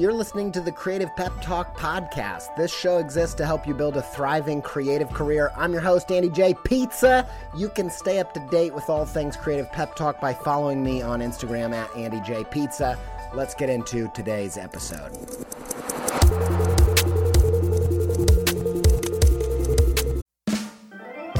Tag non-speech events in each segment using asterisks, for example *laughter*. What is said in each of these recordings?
You're listening to the Creative Pep Talk podcast. This show exists to help you build a thriving creative career. I'm your host, Andy J. Pizza. You can stay up to date with all things Creative Pep Talk by following me on Instagram at Andy J. Pizza. Let's get into today's episode.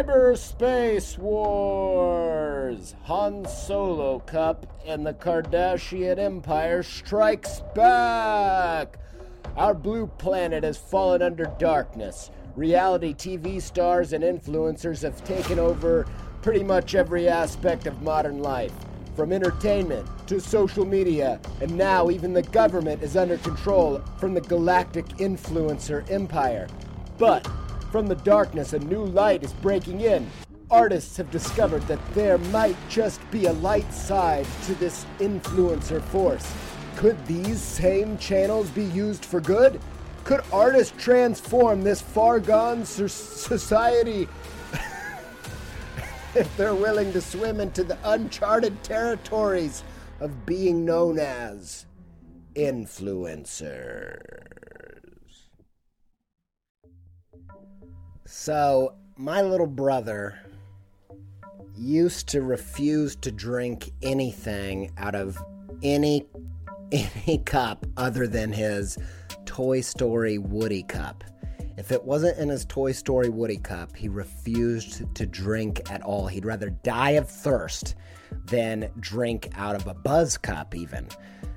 Cyberspace Wars! Han Solo Cup and the Kardashian Empire strikes back! Our blue planet has fallen under darkness. Reality TV stars and influencers have taken over pretty much every aspect of modern life. From entertainment to social media, and now even the government is under control from the galactic influencer empire. But from the darkness, a new light is breaking in. Artists have discovered that there might just be a light side to this influencer force. Could these same channels be used for good? Could artists transform this far gone society *laughs* if they're willing to swim into the uncharted territories of being known as influencers? So, my little brother used to refuse to drink anything out of any *laughs* any cup other than his Toy Story Woody cup. If it wasn't in his Toy Story Woody cup, he refused to drink at all. He'd rather die of thirst than drink out of a Buzz cup, even.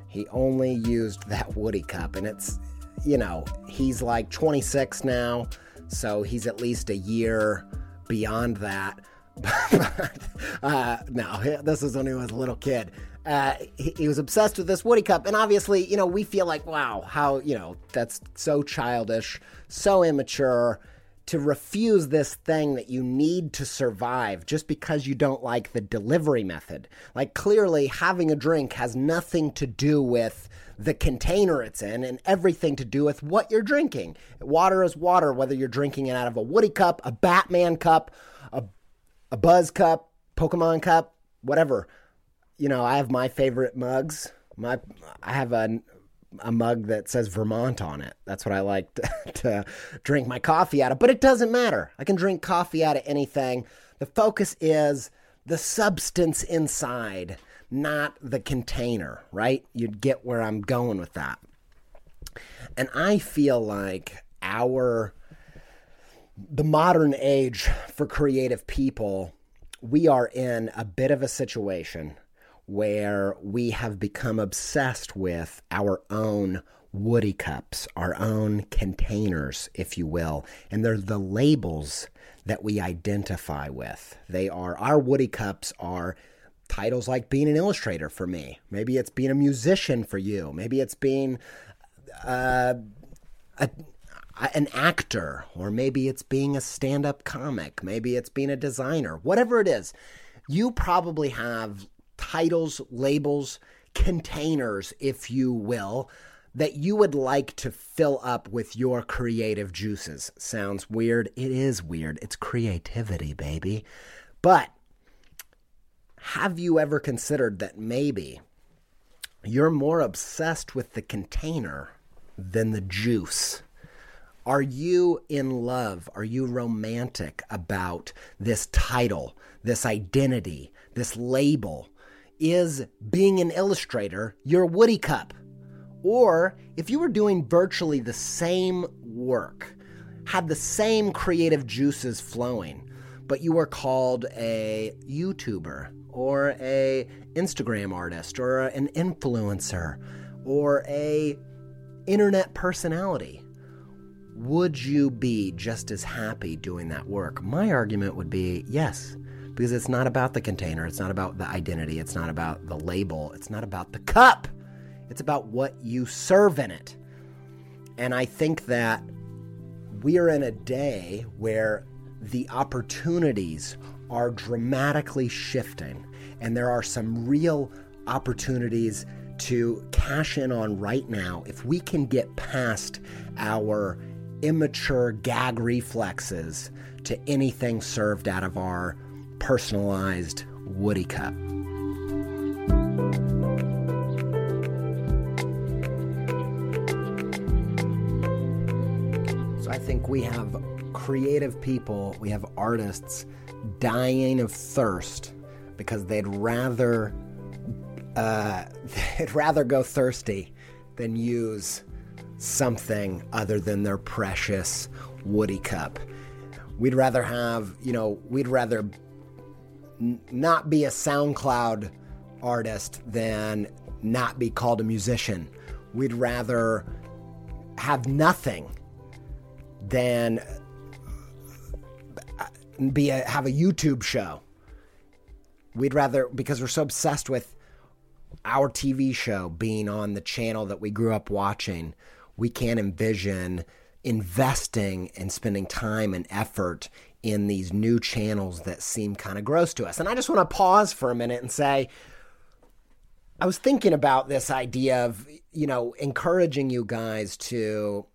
He only used that Woody cup, and it's, you know, he's like 26 now. So he's at least a year beyond that. *laughs* uh, no, this is when he was a little kid. Uh, he, he, was obsessed with this Woody Cup, and obviously, you know, we feel like, wow, how you know that's so childish, so immature to refuse this thing that you need to survive just because you don't like the delivery method. Like, clearly, having a drink has nothing to do with the container it's in and everything to do with what you're drinking. Water is water, whether you're drinking it out of a Woody cup, a Batman cup, a, a Buzz cup, Pokemon cup, whatever. You know, I have my favorite mugs. My I have a a mug that says Vermont on it. That's what I like to, *laughs* to, drink my coffee out of. But it doesn't matter. I can drink coffee out of anything. The focus is the substance inside not the container, right? You'd get where I'm going with that. And I feel like our the modern age for creative people, we are in a bit of a situation where we have become obsessed with our own woody cups, our own containers, if you will. And they're the labels that we identify with. They are, our woody cups are titles like being an illustrator for me. Maybe it's being a musician for you. Maybe it's being uh, a, an actor, or maybe it's being a stand up comic. Maybe it's being a designer. Whatever it is, you probably have titles, labels, containers, if you will, that you would like to fill up with your creative juices. Sounds weird. It is weird. It's creativity, baby. But have you ever considered that maybe you're more obsessed with the container than the juice? Are you in love? Are you romantic about this title, this identity, this label? Is being an illustrator your Woody Cup? Or if you were doing virtually the same work, had the same creative juices flowing, but you were called a YouTuber or a Instagram artist or an influencer or a internet personality, would you be just as happy doing that work? My argument would be yes, because it's not about the container, it's not about the identity, it's not about the label, it's not about the cup. It's about what you serve in it. And I think that we are in a day where the opportunities are dramatically shifting, and there are some real opportunities to cash in on right now if we can get past our immature gag reflexes to anything served out of our personalized Woody Cup. So I think we have creative people, we have artists dying of thirst because they'd rather uh, *laughs* they'd rather go thirsty than use something other than their precious Woody cup. We'd rather have, you know, we'd rather n- not be a SoundCloud artist than not be called a musician. We'd rather have nothing than be a, have a YouTube show. We'd rather because we're so obsessed with our TV show being on the channel that we grew up watching, we can't envision investing and spending time and effort in these new channels that seem kind of gross to us. And I just want to pause for a minute and say I was thinking about this idea of, you know, encouraging you guys to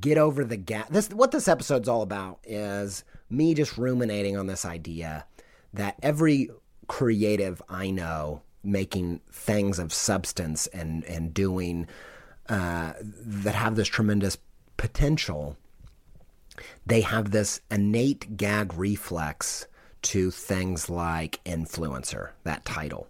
get over the gap. This what this episode's all about is me just ruminating on this idea that every creative I know making things of substance and and doing uh, that have this tremendous potential, they have this innate gag reflex to things like influencer, that title.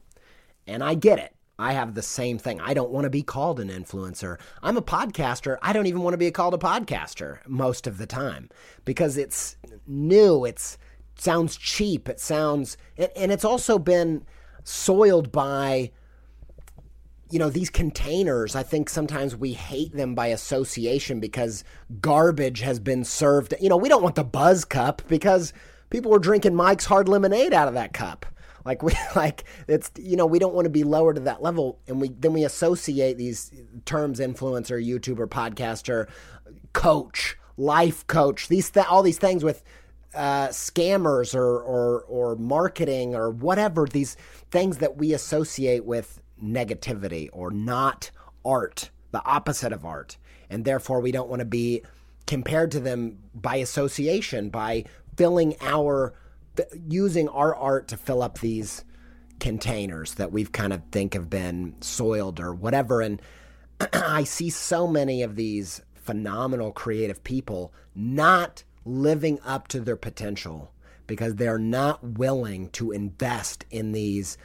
And I get it. I have the same thing. I don't want to be called an influencer. I'm a podcaster. I don't even want to be called a podcaster most of the time because it's new. It sounds cheap. It sounds and it's also been soiled by you know these containers i think sometimes we hate them by association because garbage has been served you know we don't want the buzz cup because people were drinking mike's hard lemonade out of that cup like we *laughs* like it's you know we don't want to be lower to that level, and we then we associate these terms influencer, YouTuber, podcaster, coach, life coach, these th- all these things with uh, scammers or, or or marketing or whatever these things that we associate with negativity or not art, the opposite of art, and therefore we don't want to be compared to them by association by filling our using our art to fill up these containers that we've kind of think have been soiled or whatever. And *clears throat* I see so many of these phenomenal creative people not living up to their potential because they're not willing to invest in these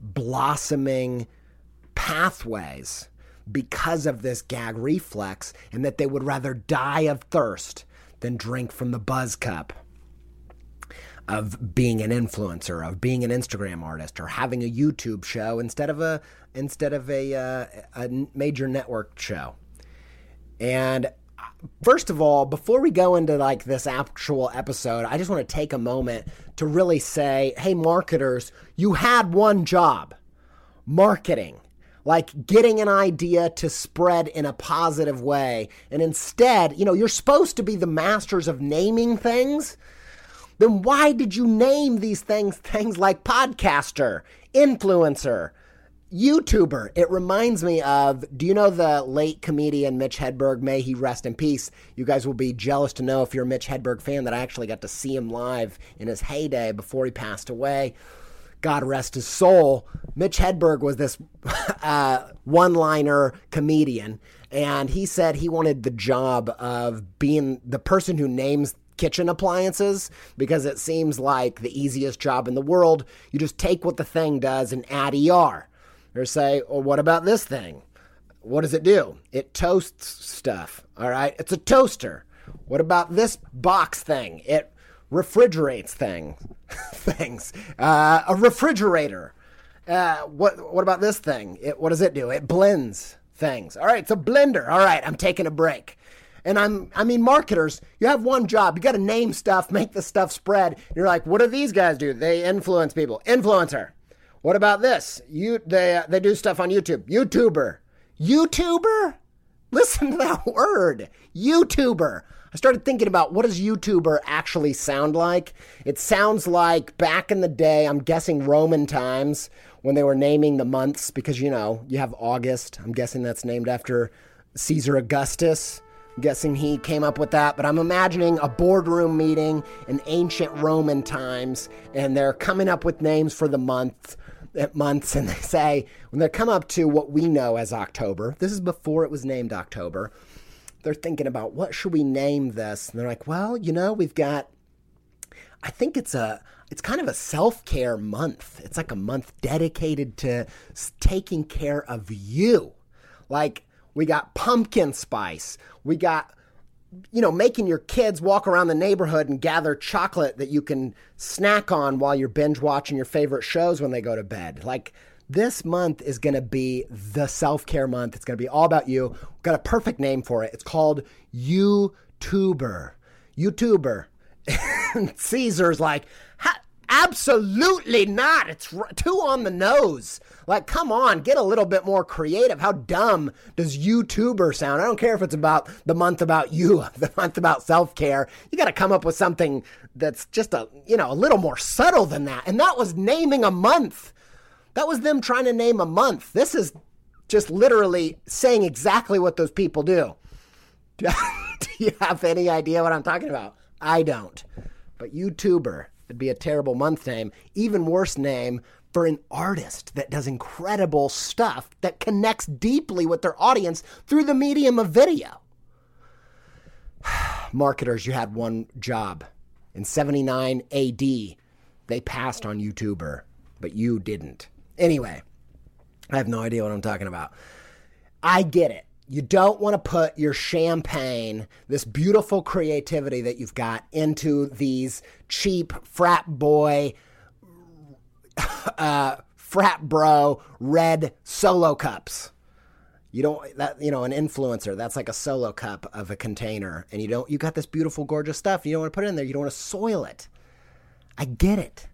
blossoming pathways because of this gag reflex and that they would rather die of thirst than drink from the buzz cup of being an influencer, of being an Instagram artist, or having a YouTube show instead of a instead of a uh, a major network show. And first of all, before we go into like this actual episode, I just want to take a moment to really say, hey, marketers, you had one job marketing like getting an idea to spread in a positive way. And instead, you know, you're supposed to be the masters of naming things. Then why did you name these things things like podcaster, influencer, YouTuber? It reminds me of do you know the late comedian Mitch Hedberg? May he rest in peace. You guys will be jealous to know if you're a Mitch Hedberg fan that I actually got to see him live in his heyday before he passed away. God rest his soul, Mitch Hedberg was this *laughs* uh, one liner comedian, and he said he wanted the job of being the person who names kitchen appliances because it seems like the easiest job in the world. You just take what the thing does and add ER. Or say, well, what about this thing? What does it do? It toasts stuff. All right. It's a toaster. What about this box thing? It refrigerates things. *laughs* things. Uh, a refrigerator. Uh, what what about this thing? It, what does it do? It blends things. All right, it's a blender. All right, I'm taking a break. And I'm I mean marketers, you have one job. You got to name stuff, *laughs* make the stuff spread. You're like, what do these guys do? They influence people. Influencer. What about this? You they uh, they do stuff on YouTube. YouTuber. YouTuber? Listen to that *laughs* word. YouTuber. I started thinking about what does YouTuber actually sound like? It sounds like back in the day, I'm guessing Roman times when they were naming the months because you know, you have August. I'm guessing that's named after Caesar Augustus. Guessing he came up with that, but I'm imagining a boardroom meeting in ancient Roman times and they're coming up with names for the month eh, months and they say when they come up to what we know as October. This is before it was named October they're thinking about what should we name this and they're like well you know we've got i think it's a it's kind of a self-care month it's like a month dedicated to taking care of you like we got pumpkin spice we got you know making your kids walk around the neighborhood and gather chocolate that you can snack on while you're binge watching your favorite shows when they go to bed like this month is going to be the self care month. It's going to be all about you. We've got a perfect name for it. It's called YouTuber. YouTuber. *laughs* Caesar's like, absolutely not. It's too on the nose. Like, come on, get a little bit more creative. How dumb does YouTuber sound? I don't care if it's about the month about you, *laughs* the month about self care. You got to come up with something that's just a, you know, a little more subtle than that. And that was naming a month. That was them trying to name a month. This is just literally saying exactly what those people do. *laughs* do you have any idea what I'm talking about? I don't. But YouTuber it'd be a terrible month name. Even worse name for an artist that does incredible stuff that connects deeply with their audience through the medium of video. *sighs* Marketers, you had one job. In 79 AD, they passed on YouTuber, but you didn't. Anyway, I have no idea what I'm talking about. I get it. You don't want to put your champagne, this beautiful creativity that you've got, into these cheap frat boy, *laughs* uh, frat bro red solo cups. You don't that you know an influencer that's like a solo cup of a container, and you don't you got this beautiful, gorgeous stuff. You don't want to put it in there. You don't want to soil it. I get it.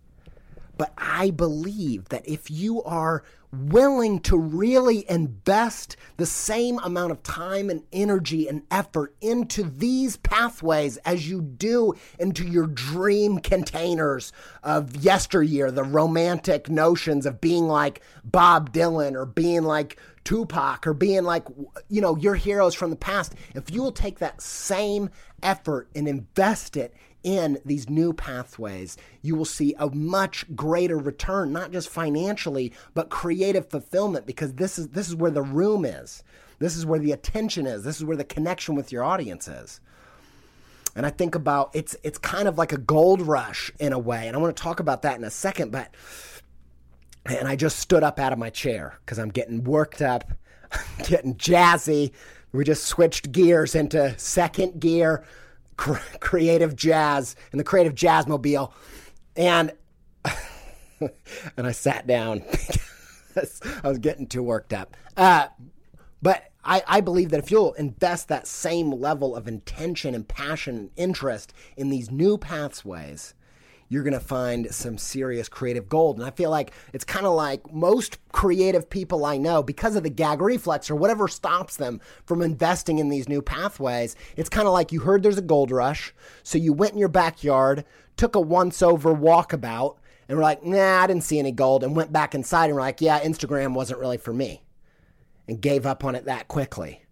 But I believe that if you are willing to really invest the same amount of time and energy and effort into these pathways as you do into your dream containers of yesteryear, the romantic notions of being like Bob Dylan or being like Tupac or being like, you know, your heroes from the past, if you will take that same effort and invest it in these new pathways, you will see a much greater return, not just financially, but creative fulfillment, because this is this is where the room is. This is where the attention is. This is where the connection with your audience is. And I think about it's it's kind of like a gold rush in a way. And I want to talk about that in a second, but and I just stood up out of my chair because I'm getting worked up, *laughs* getting jazzy. We just switched gears into second gear creative jazz in the creative jazz mobile, and *laughs* and I sat down *laughs* because I was getting too worked up. Uh, but I, I believe that if you'll invest that same level of intention and passion and interest in these new pathways, you're going to find some serious creative gold. And I feel like it's kind of like most creative people I know, because of the gag reflex or whatever stops them from investing in these new pathways, it's kind of like you heard there's a gold rush. So you went in your backyard, took a once over walkabout, and we're like, nah, I didn't see any gold, and went back inside and we're like, yeah, Instagram wasn't really for me, and gave up on it that quickly.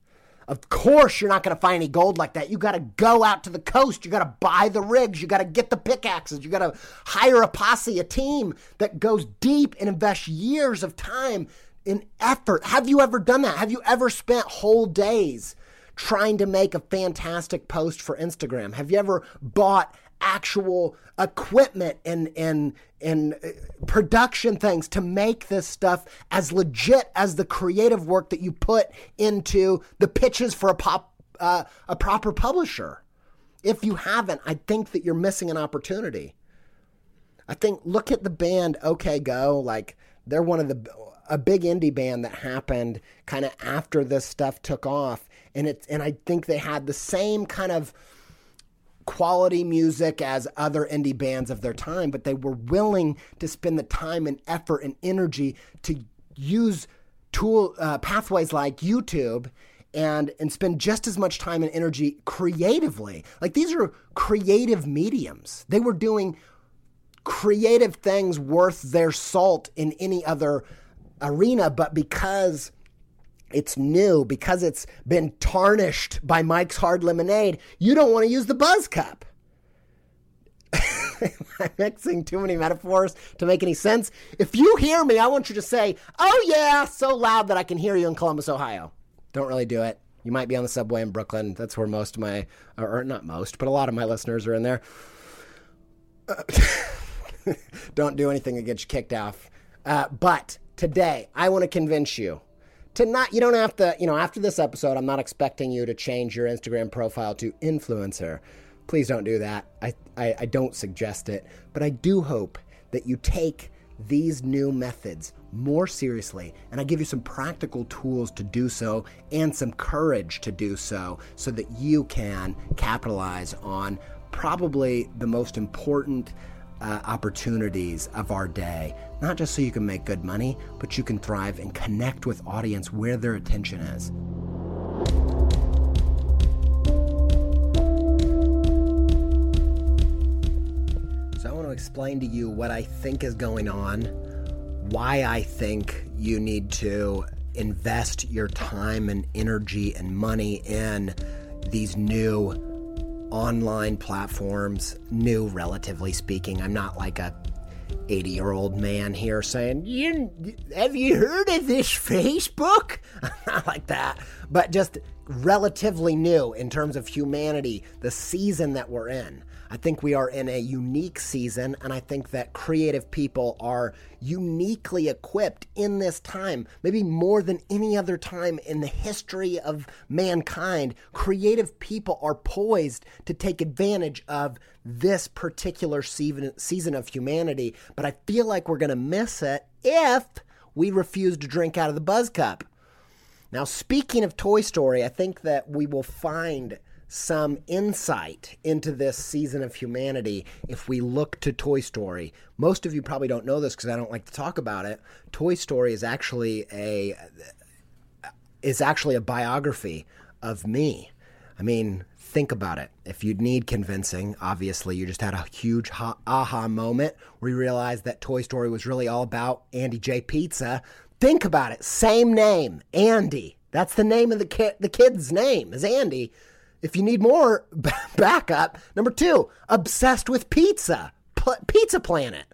Of course, you're not going to find any gold like that. You got to go out to the coast. You got to buy the rigs. You got to get the pickaxes. You got to hire a posse, a team that goes deep and invests years of time in effort. Have you ever done that? Have you ever spent whole days trying to make a fantastic post for Instagram? Have you ever bought actual equipment and and and uh, production things to make this stuff as legit as the creative work that you put into the pitches for a pop uh, a proper publisher. If you haven't, I think that you're missing an opportunity. I think look at the band OK Go, like they're one of the a big indie band that happened kind of after this stuff took off and it's and I think they had the same kind of quality music as other indie bands of their time, but they were willing to spend the time and effort and energy to use tool uh, pathways like YouTube and and spend just as much time and energy creatively. Like these are creative mediums. They were doing creative things worth their salt in any other arena, but because it's new because it's been tarnished by Mike's Hard Lemonade, you don't want to use the Buzz Cup. *laughs* I'm mixing too many metaphors to make any sense. If you hear me, I want you to say, oh yeah, so loud that I can hear you in Columbus, Ohio. Don't really do it. You might be on the subway in Brooklyn. That's where most of my, or not most, but a lot of my listeners are in there. Uh, *laughs* don't do anything that gets you kicked off. Uh, but today, I want to convince you to not you don't have to you know after this episode i'm not expecting you to change your instagram profile to influencer. Please don't do that. I, I, I don't suggest it. But i do hope that you take these new methods more seriously and i give you some practical tools to do so and some courage to do so so that you can capitalize on probably the most important uh, opportunities of our day, not just so you can make good money, but you can thrive and connect with audience where their attention is. So I want to explain to you what I think is going on, why I think you need to invest your time and energy and money in these new online platforms, new relatively speaking. I'm not like a 80 year old man here saying, you, Have you heard of this Facebook? *laughs* not like that, but just relatively new in terms of humanity, the season that we're in. I think we are in a unique season, and I think that creative people are uniquely equipped in this time, maybe more than any other time in the history of mankind. Creative people are poised to take advantage of this particular season of humanity, but I feel like we're going to miss it if we refuse to drink out of the buzz cup. Now, speaking of Toy Story, I think that we will find some insight into this season of humanity if we look to Toy Story. Most of you probably don't know this because I don't like to talk about it. Toy Story is actually a is actually a biography of me. I mean, think about it. If you need convincing, obviously you just had a huge ha- aha moment where you realized that Toy Story was really all about Andy J. Pizza. Think about it. Same name, Andy. That's the name of the. The kid's name is Andy. If you need more *laughs* backup, number two, obsessed with pizza, P- Pizza Planet.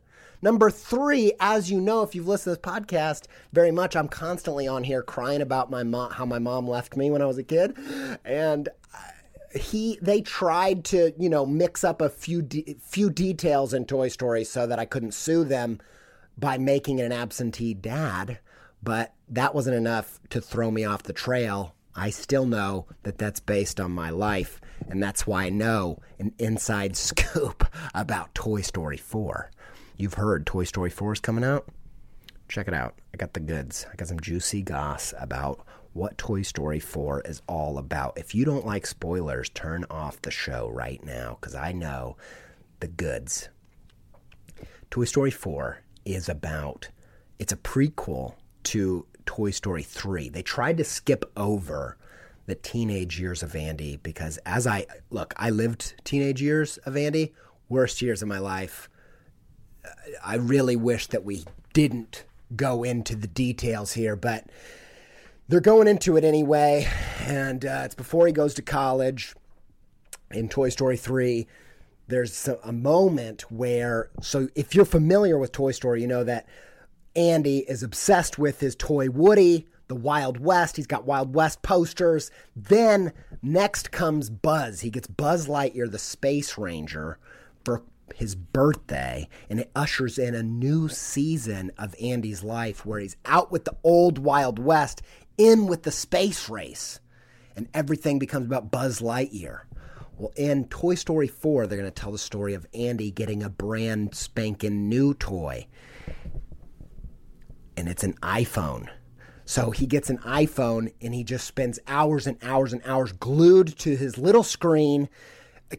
Number three, as you know, if you've listened to this podcast very much, I'm constantly on here crying about my mom, how my mom left me when I was a kid, and uh, he they tried to you know mix up a few de- few details in Toy Story so that I couldn't sue them by making it an absentee dad, but that wasn't enough to throw me off the trail I still know that that's based on my life, and that's why I know an inside *laughs* scoop about Toy Story 4. You've heard Toy Story 4 is coming out? Check it out. I got the goods. I got some juicy goss about what Toy Story 4 is all about. If you don't like spoilers, turn off the show right now because I know the goods. Toy Story 4 is about, it's a prequel to Toy Story 3. They tried to skip over the teenage years of Andy because as I look, I lived teenage years of Andy, worst years of my life. I really wish that we didn't go into the details here, but they're going into it anyway. And uh, it's before he goes to college in Toy Story 3. There's a moment where, so if you're familiar with Toy Story, you know that Andy is obsessed with his toy Woody, the Wild West. He's got Wild West posters. Then next comes Buzz. He gets Buzz Lightyear, the Space Ranger, for his birthday, and it ushers in a new season of Andy's life where he's out with the old Wild West, in with the space race, and everything becomes about Buzz Lightyear. Well, in Toy Story 4, they're going to tell the story of Andy getting a brand spanking new toy and it's an iPhone. So he gets an iPhone and he just spends hours and hours and hours glued to his little screen,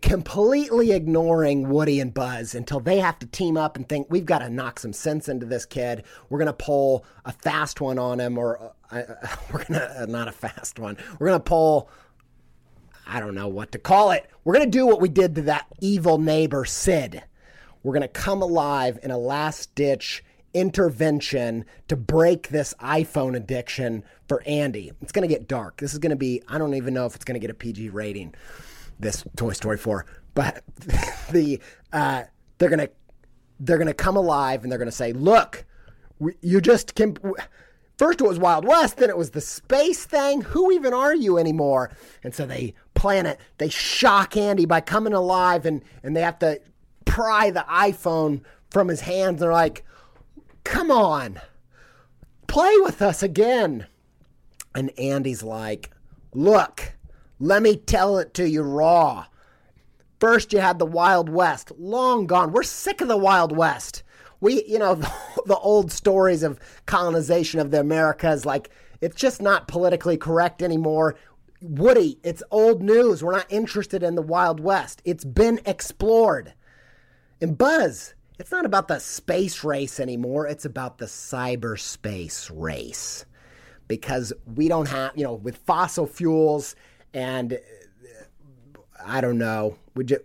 completely ignoring Woody and Buzz until they have to team up and think, we've got to knock some sense into this kid. We're going to pull a fast one on him, or uh, *laughs* we're going to, uh, not a fast one, we're going to pull. I don't know what to call it. We're going to do what we did to that evil neighbor, Sid. We're going to come alive in a last ditch intervention to break this iPhone addiction for Andy. It's going to get dark. This is going to be, I don't even know if it's going to get a PG rating, this Toy Story 4, but *laughs* the, uh, they're going to, they're going to come alive and they're going to say, look, you just can, first it was Wild West, then it was the space thing. Who even are you anymore? And so they plan it. They shock Andy by coming alive and, and they have to pry the iPhone from his hands. They're like, Come on, play with us again. And Andy's like, Look, let me tell it to you raw. First, you had the Wild West, long gone. We're sick of the Wild West. We, you know, *laughs* the, old stories of colonization of the Americas, like, it's just not politically correct anymore. Woody, it's old news. We're not interested in the Wild West. It's been explored. And Buzz, it's not about the space race anymore. It's about the cyberspace race. Because we don't have, you know, with fossil fuels and uh, I don't know, we just,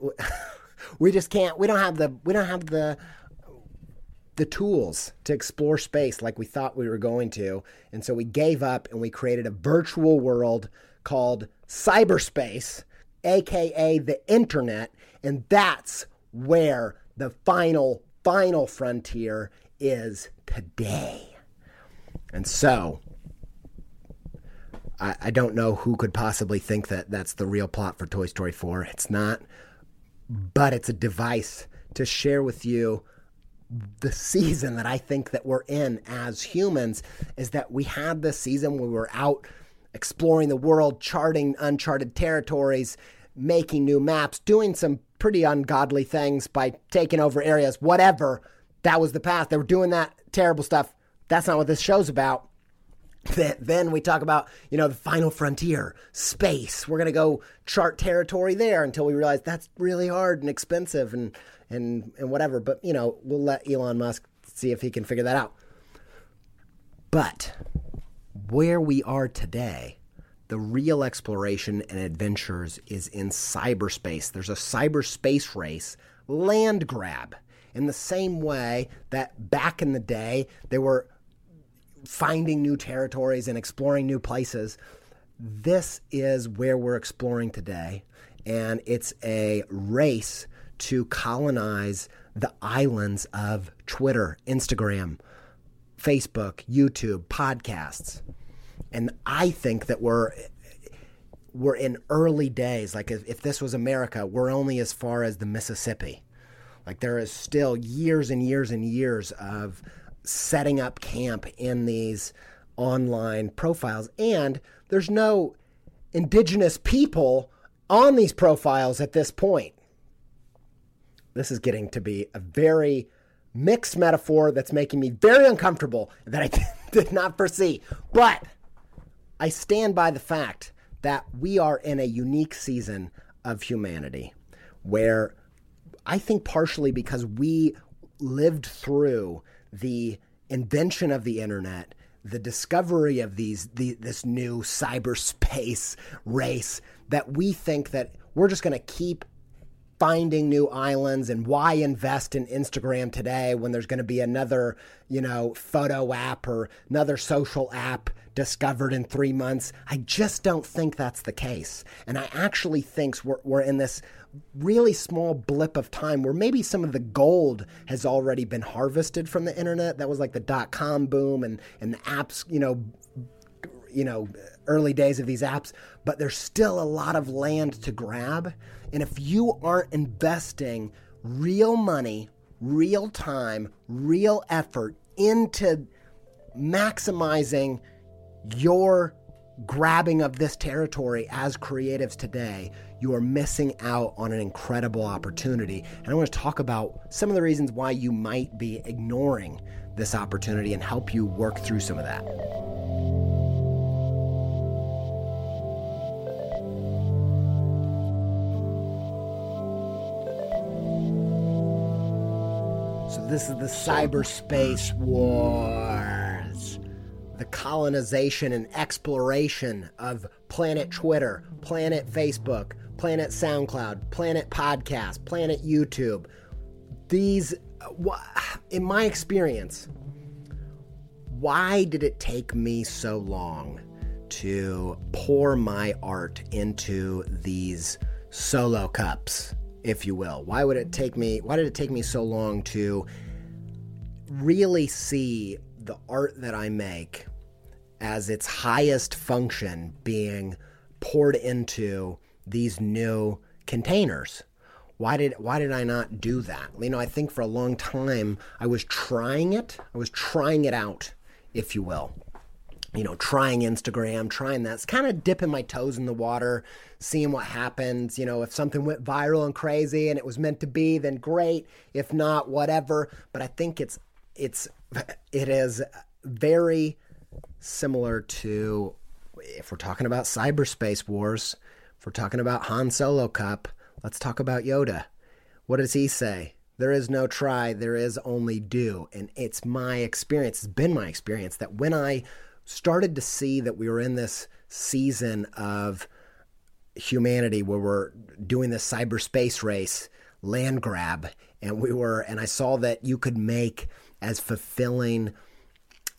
*laughs* we just can't, we don't have the, we don't have the, the tools to explore space like we thought we were going to. And so we gave up and we created a virtual world called cyberspace, aka the internet. And that's where the final, final frontier is today. And so, I, I don't know who could possibly think that that's the real plot for Toy Story 4. It's not, but it's a device to share with you the season that I think that we're in as humans is that we had this season where we were out exploring the world, charting uncharted territories, making new maps, doing some pretty ungodly things by taking over areas, whatever. That was the past. They were doing that terrible stuff. That's not what this show's about. Then we talk about, you know, the final frontier, space. We're going to go chart territory there until we realize that's really hard and expensive and, and, and whatever. But, you know, we'll let Elon Musk see if he can figure that out. But where we are today, the real exploration and adventures is in cyberspace. There's a cyberspace race, land grab, in the same way that back in the day they were finding new territories and exploring new places. This is where we're exploring today, and it's a race to colonize the islands of Twitter, Instagram, Facebook, YouTube, podcasts and I think that we're we're in early days. Like if, if this was America, we're only as far as the Mississippi. Like there is still years and years and years of setting up camp in these online profiles, and there's no indigenous people on these profiles at this point. This is getting to be a very mixed metaphor that's making me very uncomfortable that I *laughs* did not foresee. But I stand by the fact that we are in a unique season of humanity where I think partially because we lived through the invention of the internet, the discovery of these the, this new cyberspace race that we think that we're just going to keep finding new islands and why invest in Instagram today when there's going to be another, you know, photo app or another social app discovered in three months. I just don't think that's the case. And I actually think we're, we're in this really small blip of time where maybe some of the gold has already been harvested from the internet. That was like the dot com boom and, and the apps, you know, you know, early days of these apps, but there's still a lot of land to grab. And if you aren't investing real money, real time, real effort into maximizing your grabbing of this territory as creatives today, you are missing out on an incredible opportunity. And I want to talk about some of the reasons why you might be ignoring this opportunity and help you work through some of that. So, this is the cyberspace wars, the colonization and exploration of planet Twitter, planet Facebook, planet SoundCloud, planet Podcast, planet YouTube. These, in my experience, why did it take me so long to pour my art into these solo cups? if you will? Why would it take me why did it take me so long to really see the art that I make as its highest function being poured into these new containers? Why did why did I not do that? You know, I think for a long time I was trying it. I was trying it out, if you will you know, trying Instagram, trying that. It's kind of dipping my toes in the water, seeing what happens. You know, if something went viral and crazy and it was meant to be, then great. If not, whatever. But I think it's it's *laughs* it is very similar to if we're talking about cyberspace wars, if we're talking about Han Solo Cup, let's talk about Yoda. What does he say? There is no try, there is only do. And it's my experience, it's been my experience that when I started to see that we were in this season of humanity where we're doing this cyberspace race, land grab, and we were, and I saw that you could make as fulfilling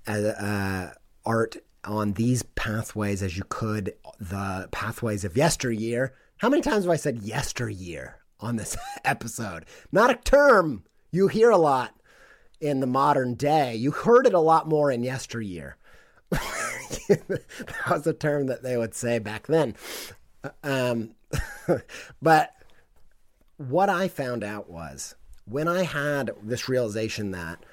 uh, uh, art on these pathways as you could the pathways of yesteryear. How many times have I said yesteryear on this *laughs* episode? Not a term you hear a lot in the modern day. You heard it a lot more in yesteryear. *laughs* that was a term that they would say back then. Um, *laughs* but what I found out was when I had this realization that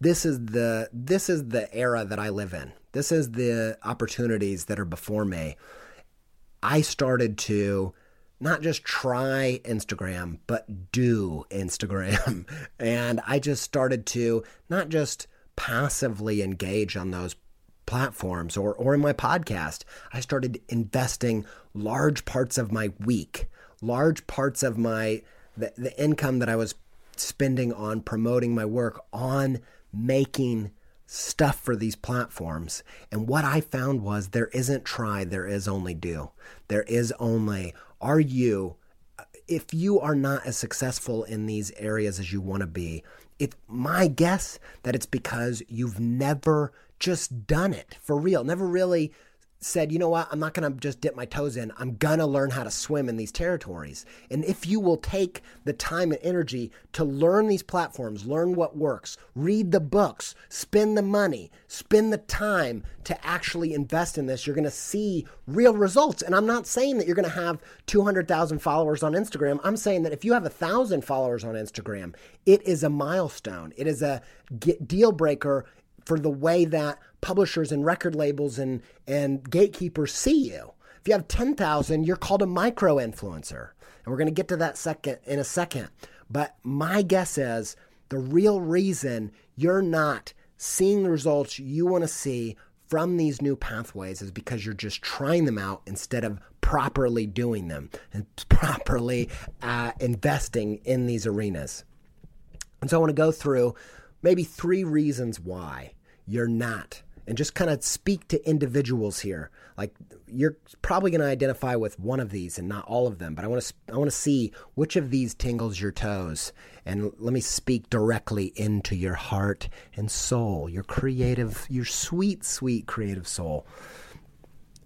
this is the this is the era that I live in. This is the opportunities that are before me. I started to not just try Instagram, but do Instagram. *laughs* And I just started to not just passively engage on those platforms or, or in my podcast, I started investing large parts of my week, large parts of my the, the income that I was spending on promoting my work on making stuff for these platforms. And what I found was there isn't try, there is only do. There is only are you if you are not as successful in these areas as you want to be, it's my guess that it's because you've never just done it for real. Never really said, you know what, I'm not going to just dip my toes in. I'm going to learn how to swim in these territories. And if you will take the time and energy to learn these platforms, learn what works, read the books, spend the money, spend the time to actually invest in this, you're going to see real results. And I'm not saying that you're going to have 200,000 followers on Instagram. I'm saying that if you have a 1,000 followers on Instagram, it is a milestone. It is a deal breaker for the way that publishers and record labels and, and gatekeepers see you. If you have 10,000, you're called a micro influencer. And we're going to get to that second in a second. But my guess is the real reason you're not seeing the results you want to see from these new pathways is because you're just trying them out instead of properly doing them and *laughs* properly uh, investing in these arenas. And so I want to go through maybe three reasons why you're not and just kind of speak to individuals here. Like you're probably going to identify with one of these and not all of them, but I want to I want to see which of these tingles your toes and let me speak directly into your heart and soul, your creative, your sweet sweet creative soul.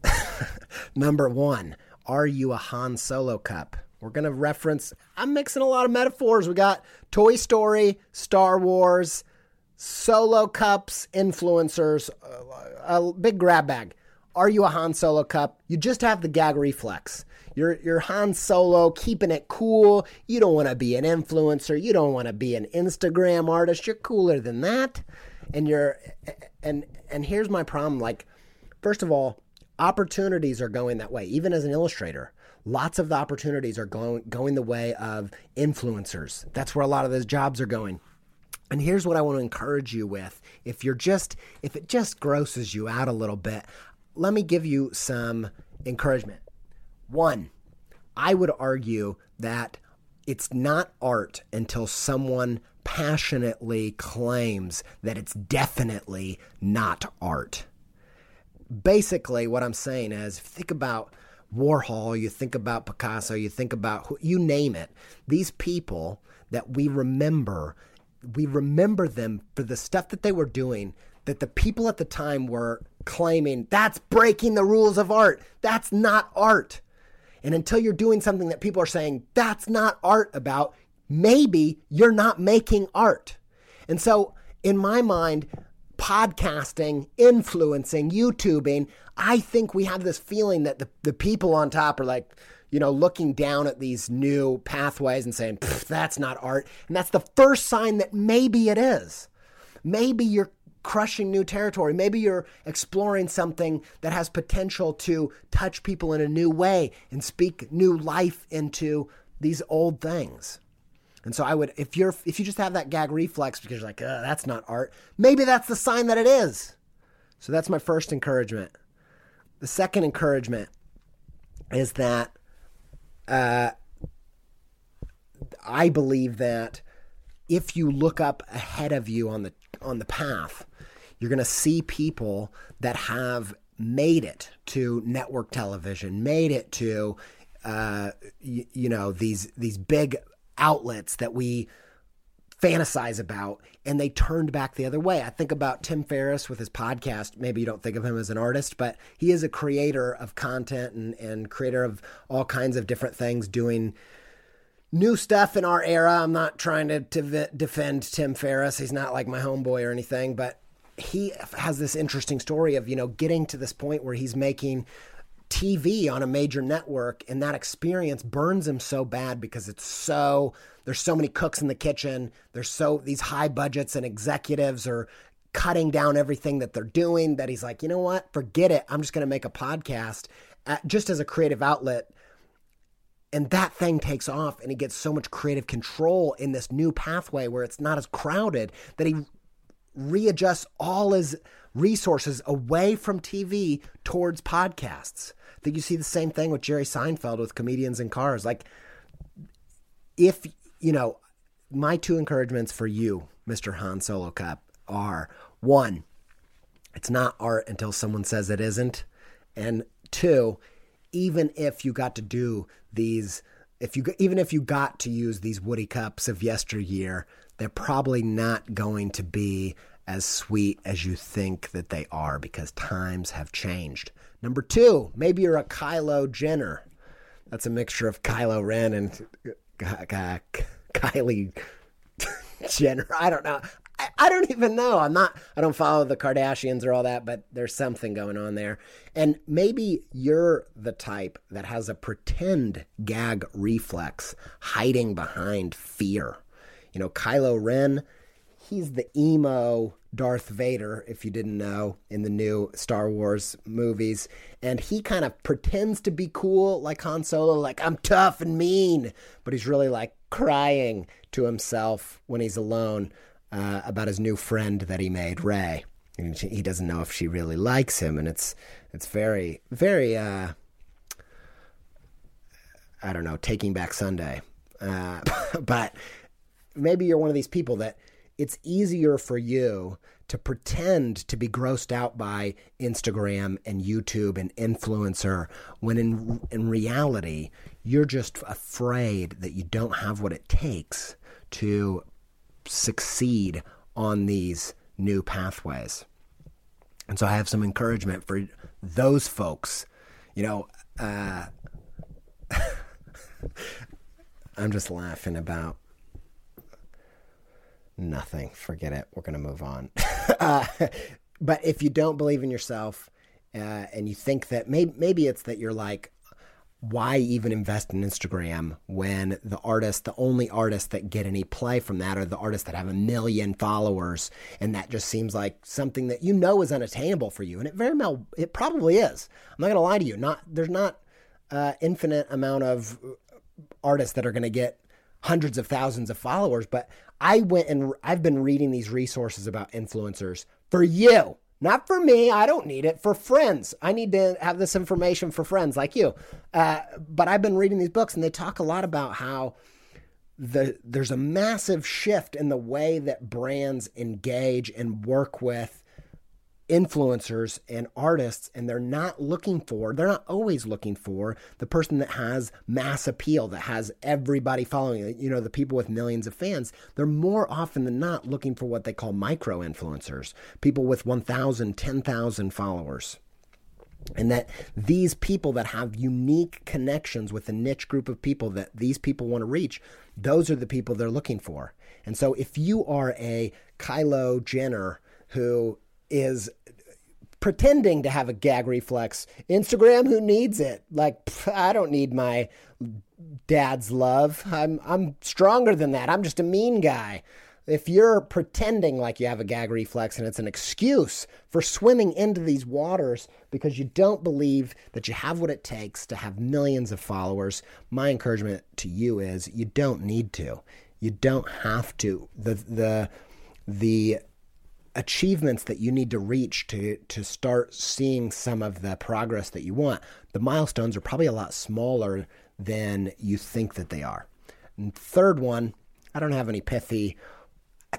*laughs* Number 1, are you a Han Solo cup? We're going to reference I'm mixing a lot of metaphors. We got Toy Story, Star Wars, Solo Cups influencers, uh, a big grab bag. Are you a Han Solo Cup? You just have the gag reflex. You're, you're Han Solo, keeping it cool. You don't want to be an influencer. You don't want to be an Instagram artist. You're cooler than that. And you're, and and here's my problem. Like, first of all, opportunities are going that way. Even as an illustrator, lots of the opportunities are going going the way of influencers. That's where a lot of those jobs are going. And here's what I want to encourage you with. If you're just if it just grosses you out a little bit, let me give you some encouragement. One, I would argue that it's not art until someone passionately claims that it's definitely not art. Basically, what I'm saying is think about Warhol, you think about Picasso, you think about who, you name it. These people that we remember we remember them for the stuff that they were doing that the people at the time were claiming that's breaking the rules of art. That's not art. And until you're doing something that people are saying that's not art about, maybe you're not making art. And so, in my mind, podcasting, influencing, YouTubing, I think we have this feeling that the, the people on top are like, you know, looking down at these new pathways and saying, that's not art. And that's the first sign that maybe it is. Maybe you're crushing new territory. Maybe you're exploring something that has potential to touch people in a new way and speak new life into these old things. And so I would if you're if you just have that gag reflex because you're like, that's not art, maybe that's the sign that it is. So that's my first encouragement. The second encouragement is that uh, I believe that if you look up ahead of you on the on the path, you're going to see people that have made it to network television, made it to uh, you, you know these these big outlets that we fantasize about and they turned back the other way. I think about Tim Ferriss with his podcast. Maybe you don't think of him as an artist, but he is a creator of content and, and creator of all kinds of different things doing new stuff in our era. I'm not trying to, to defend Tim Ferriss. He's not like my homeboy or anything, but he has this interesting story of, you know, getting to this point where he's making TV on a major network and that experience burns him so bad because it's so there's so many cooks in the kitchen. There's so these high budgets and executives are cutting down everything that they're doing that he's like you know what? Forget it. I'm just going to make a podcast at, just as a creative outlet. And that thing takes off and he gets so much creative control in this new pathway where it's not as crowded that he readjusts all his resources away from TV towards podcasts. I think you see the same thing with Jerry Seinfeld with comedians in cars. Like, if, you know, my two encouragements for you, Mr. Han Solo Cup, are one, it's not art until someone says it isn't. And two, even if you got to do these, if you even if you got to use these Woody cups of yesteryear, they're probably not going to be as sweet as you think that they are because times have changed. Number two, maybe you're a Kylo Jenner. That's a mixture of Kylo Ren and uh, Kylie *laughs* Jenner. I don't know. I, I don't even know. I'm not, I don't follow the Kardashians or all that, but there's something going on there. And maybe you're the type that has a pretend gag reflex hiding behind fear. You know, Kylo Ren he's the emo Darth Vader, if you didn't know, in the new Star Wars movies. And he kind of pretends to be cool like Han Solo, like, I'm tough and mean. But he's really like crying to himself when he's alone uh, about his new friend that he made, Rey. And he doesn't know if she really likes him. And it's, it's very, very, uh, I don't know, Taking Back Sunday. Uh, *laughs* but maybe you're one of these people that it's easier for you to pretend to be grossed out by Instagram and YouTube and influencer when in in reality you're just afraid that you don't have what it takes to succeed on these new pathways. And so I have some encouragement for those folks. You know, uh, *laughs* I'm just laughing about nothing. Forget it. We're going to move on. *laughs* uh, but if you don't believe in yourself uh, and you think that maybe, maybe it's that you're like, why even invest in Instagram when the artists, the only artists that get any play from that are the artists that have a million followers, and that just seems like something that you know is unattainable for you, and it very well, it probably is. I'm not gonna lie to you. Not there's not uh, infinite amount of artists that are gonna get hundreds of thousands of followers, but I went and I've been reading these resources about influencers for you, not for me. I don't need it for friends. I need to have this information for friends like you. Uh, but I've been reading these books and they talk a lot about how the there's a massive shift in the way that brands engage and work with influencers and artists and they're not looking for they're not always looking for the person that has mass appeal that has everybody following you know the people with millions of fans. They're more often than not looking for what they call micro influencers people with 1000 10000 followers. And that these people that have unique connections with a niche group of people that these people want to reach those are the people they're looking for. And so if you are a Kylo Jenner who is pretending to have a gag reflex. Instagram, who needs it? Like, I don't need my dad's love. I'm I'm stronger than that. I'm just a mean guy. If you're pretending like you have a gag reflex and it's an excuse for swimming into these waters because you don't believe that you have what it takes to have millions of followers, my encouragement to you is you don't need to. You don't have to. The the the achievements that you need to reach to to start seeing some of the progress that you want. The milestones are probably a lot smaller than you think that they are. And third one, I don't have any pithy.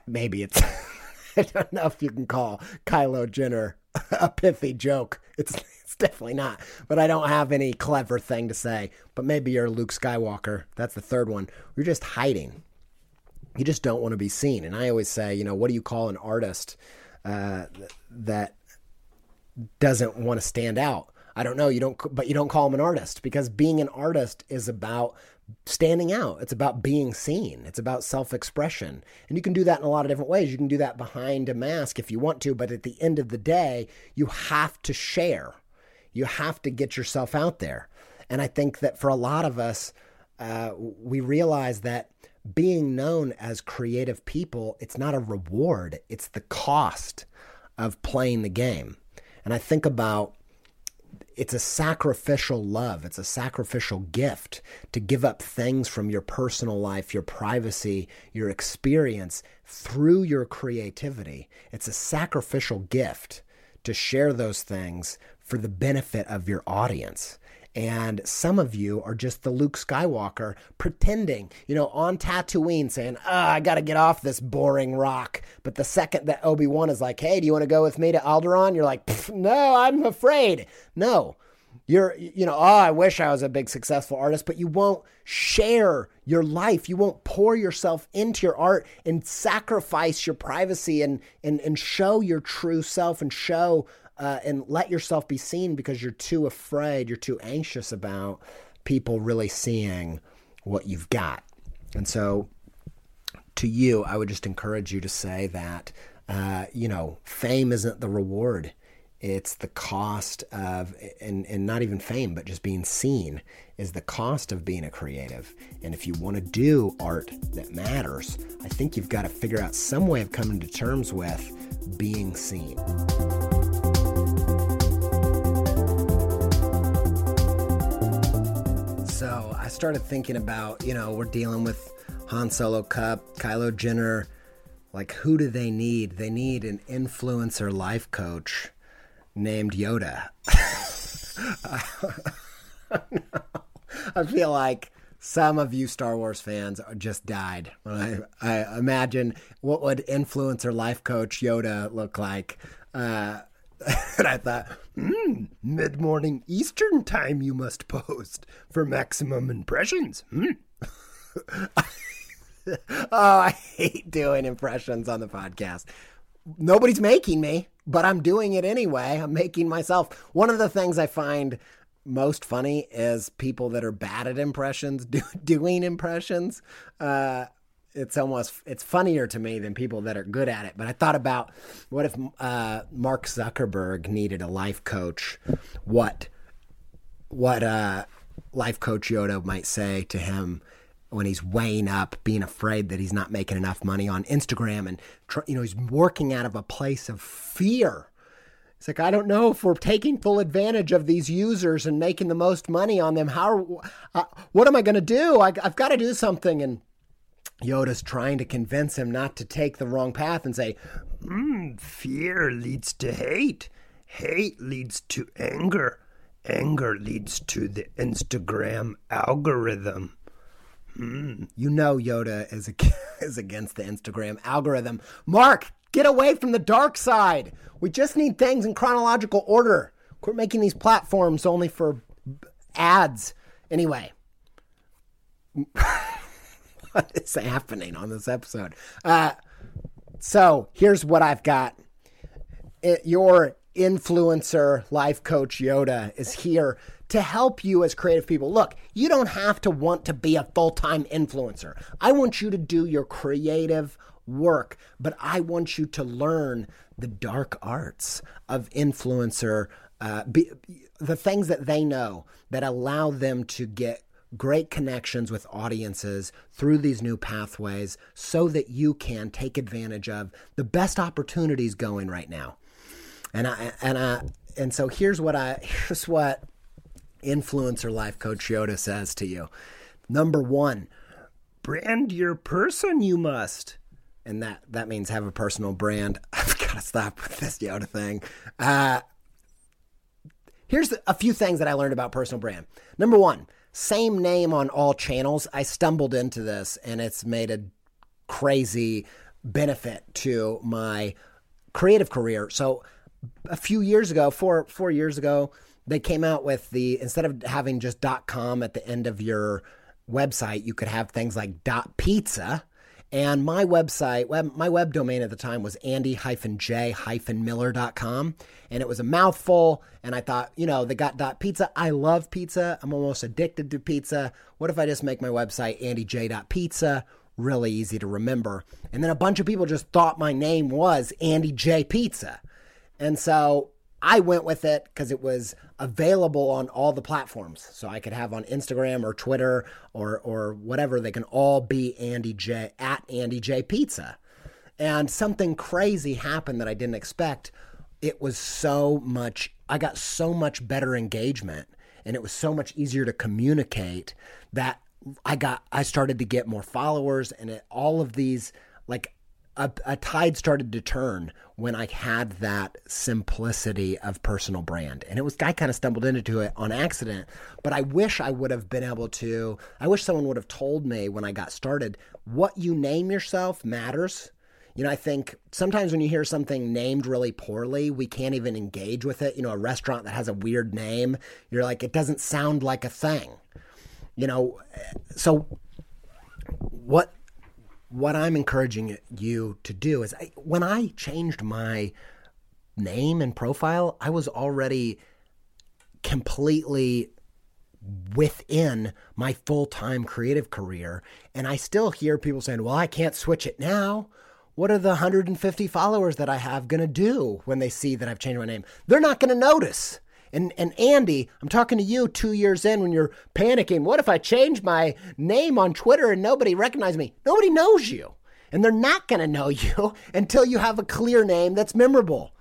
Maybe it's *laughs* I don't know if you can call Kylo Jenner *laughs* a pithy joke. It's it's definitely not. But I don't have any clever thing to say. But maybe you're Luke Skywalker. That's the third one. You're just hiding you just don't want to be seen. And I always say, you know, what do you call an artist uh, that doesn't want to stand out? I don't know. You don't, but you don't call him an artist because being an artist is about standing out. It's about being seen. It's about self expression. And you can do that in a lot of different ways. You can do that behind a mask if you want to, but at the end of the day, you have to share. You have to get yourself out there. And I think that for a lot of us, uh, we realize that being known as creative people, it's not a reward, it's the cost of playing the game. And I think about it's a sacrificial love, it's a sacrificial gift to give up things from your personal life, your privacy, your experience through your creativity. It's a sacrificial gift to share those things for the benefit of your audience. And some of you are just the Luke Skywalker pretending, you know, on Tatooine saying, oh, I got to get off this boring rock. But the second that Obi Wan is like, hey, do you want to go with me to Alderaan? You're like, no, I'm afraid. No. You're, you know, oh, I wish I was a big successful artist, but you won't share your life. You won't pour yourself into your art and sacrifice your privacy and, and, and show your true self and show uh, and let yourself be seen because you're too afraid, you're too anxious about people really seeing what you've got. And so, to you, I would just encourage you to say that, uh, you know, fame isn't the reward. It's the cost of, and, and not even fame, but just being seen is the cost of being a creative. And if you want to do art that matters, I think you've got to figure out some way of coming to terms with being seen. So I started thinking about, you know, we're dealing with Han Solo Cup, Kylo Jenner. Like, who do they need? They need an influencer life coach named Yoda. *laughs* I feel like some of you Star Wars fans just died. I, I imagine what would influencer life coach Yoda look like. Uh, *laughs* and I thought, hmm, mid morning Eastern time you must post for maximum impressions. Hmm. *laughs* oh, I hate doing impressions on the podcast. Nobody's making me, but I'm doing it anyway. I'm making myself. One of the things I find most funny is people that are bad at impressions *laughs* do, doing impressions. Uh, it's almost it's funnier to me than people that are good at it. But I thought about what if uh, Mark Zuckerberg needed a life coach? What what uh, life coach Yoda might say to him when he's weighing up being afraid that he's not making enough money on Instagram and you know he's working out of a place of fear. It's like I don't know if we're taking full advantage of these users and making the most money on them. How? Uh, what am I going to do? I, I've got to do something and Yoda's trying to convince him not to take the wrong path and say, mm, Fear leads to hate. Hate leads to anger. Anger leads to the Instagram algorithm. Mm. You know Yoda is, *laughs* is against the Instagram algorithm. Mark, get away from the dark side. We just need things in chronological order. Quit making these platforms only for ads. Anyway. *laughs* what *laughs* is happening on this episode? Uh, so here's what I've got. It, your influencer life coach Yoda is here to help you as creative people. Look, you don't have to want to be a full time influencer. I want you to do your creative work, but I want you to learn the dark arts of influencer, uh, be, the things that they know that allow them to get great connections with audiences through these new pathways so that you can take advantage of the best opportunities going right now. And I and I and so here's what I *laughs* here's what influencer life coach Yoda says to you. Number 1, brand your person you must. And that that means have a personal brand. *laughs* I've got to stop with this Yoda thing. Uh here's a few things that I learned about personal brand. Number 1, same name on all channels. I stumbled into this and it's made a crazy benefit to my creative career. So a few years ago, four four years ago, they came out with the instead of having just .com at the end of your website, you could have things like .pizza and my website, web, my web domain at the time was andy-j-miller.com. And it was a mouthful. And I thought, you know, they got dot pizza. I love pizza. I'm almost addicted to pizza. What if I just make my website andyj.pizza? Really easy to remember. And then a bunch of people just thought my name was Andy J Pizza. And so I went with it because it was available on all the platforms. So I could have on Instagram or Twitter or or whatever. They can all be Andy J at Andy J Pizza. And something crazy happened that I didn't expect. It was so much. I got so much better engagement, and it was so much easier to communicate that I got. I started to get more followers, and it, all of these like a, a, tide started to turn when I had that simplicity of personal brand. And it was, I kind of stumbled into it on accident, but I wish I would have been able to, I wish someone would have told me when I got started what you name yourself matters. You know, I think sometimes when you hear something named really poorly, we can't even engage with it. You know, a restaurant that has a weird name, you're like, it doesn't sound like a thing. You know, so what what I'm encouraging you to do is I, when I changed my name and profile, I was already completely within my full time creative career. And I still hear people saying, well, I can't switch it now. what are the 150 followers that I have going to do when they see that I've changed my name? They're not going to notice. And and Andy, I'm talking to you 2 years in when you're panicking. What if I change my name on Twitter and nobody recognizes me? Nobody knows you. And they're not going to know you *laughs* until you have a clear name that's memorable.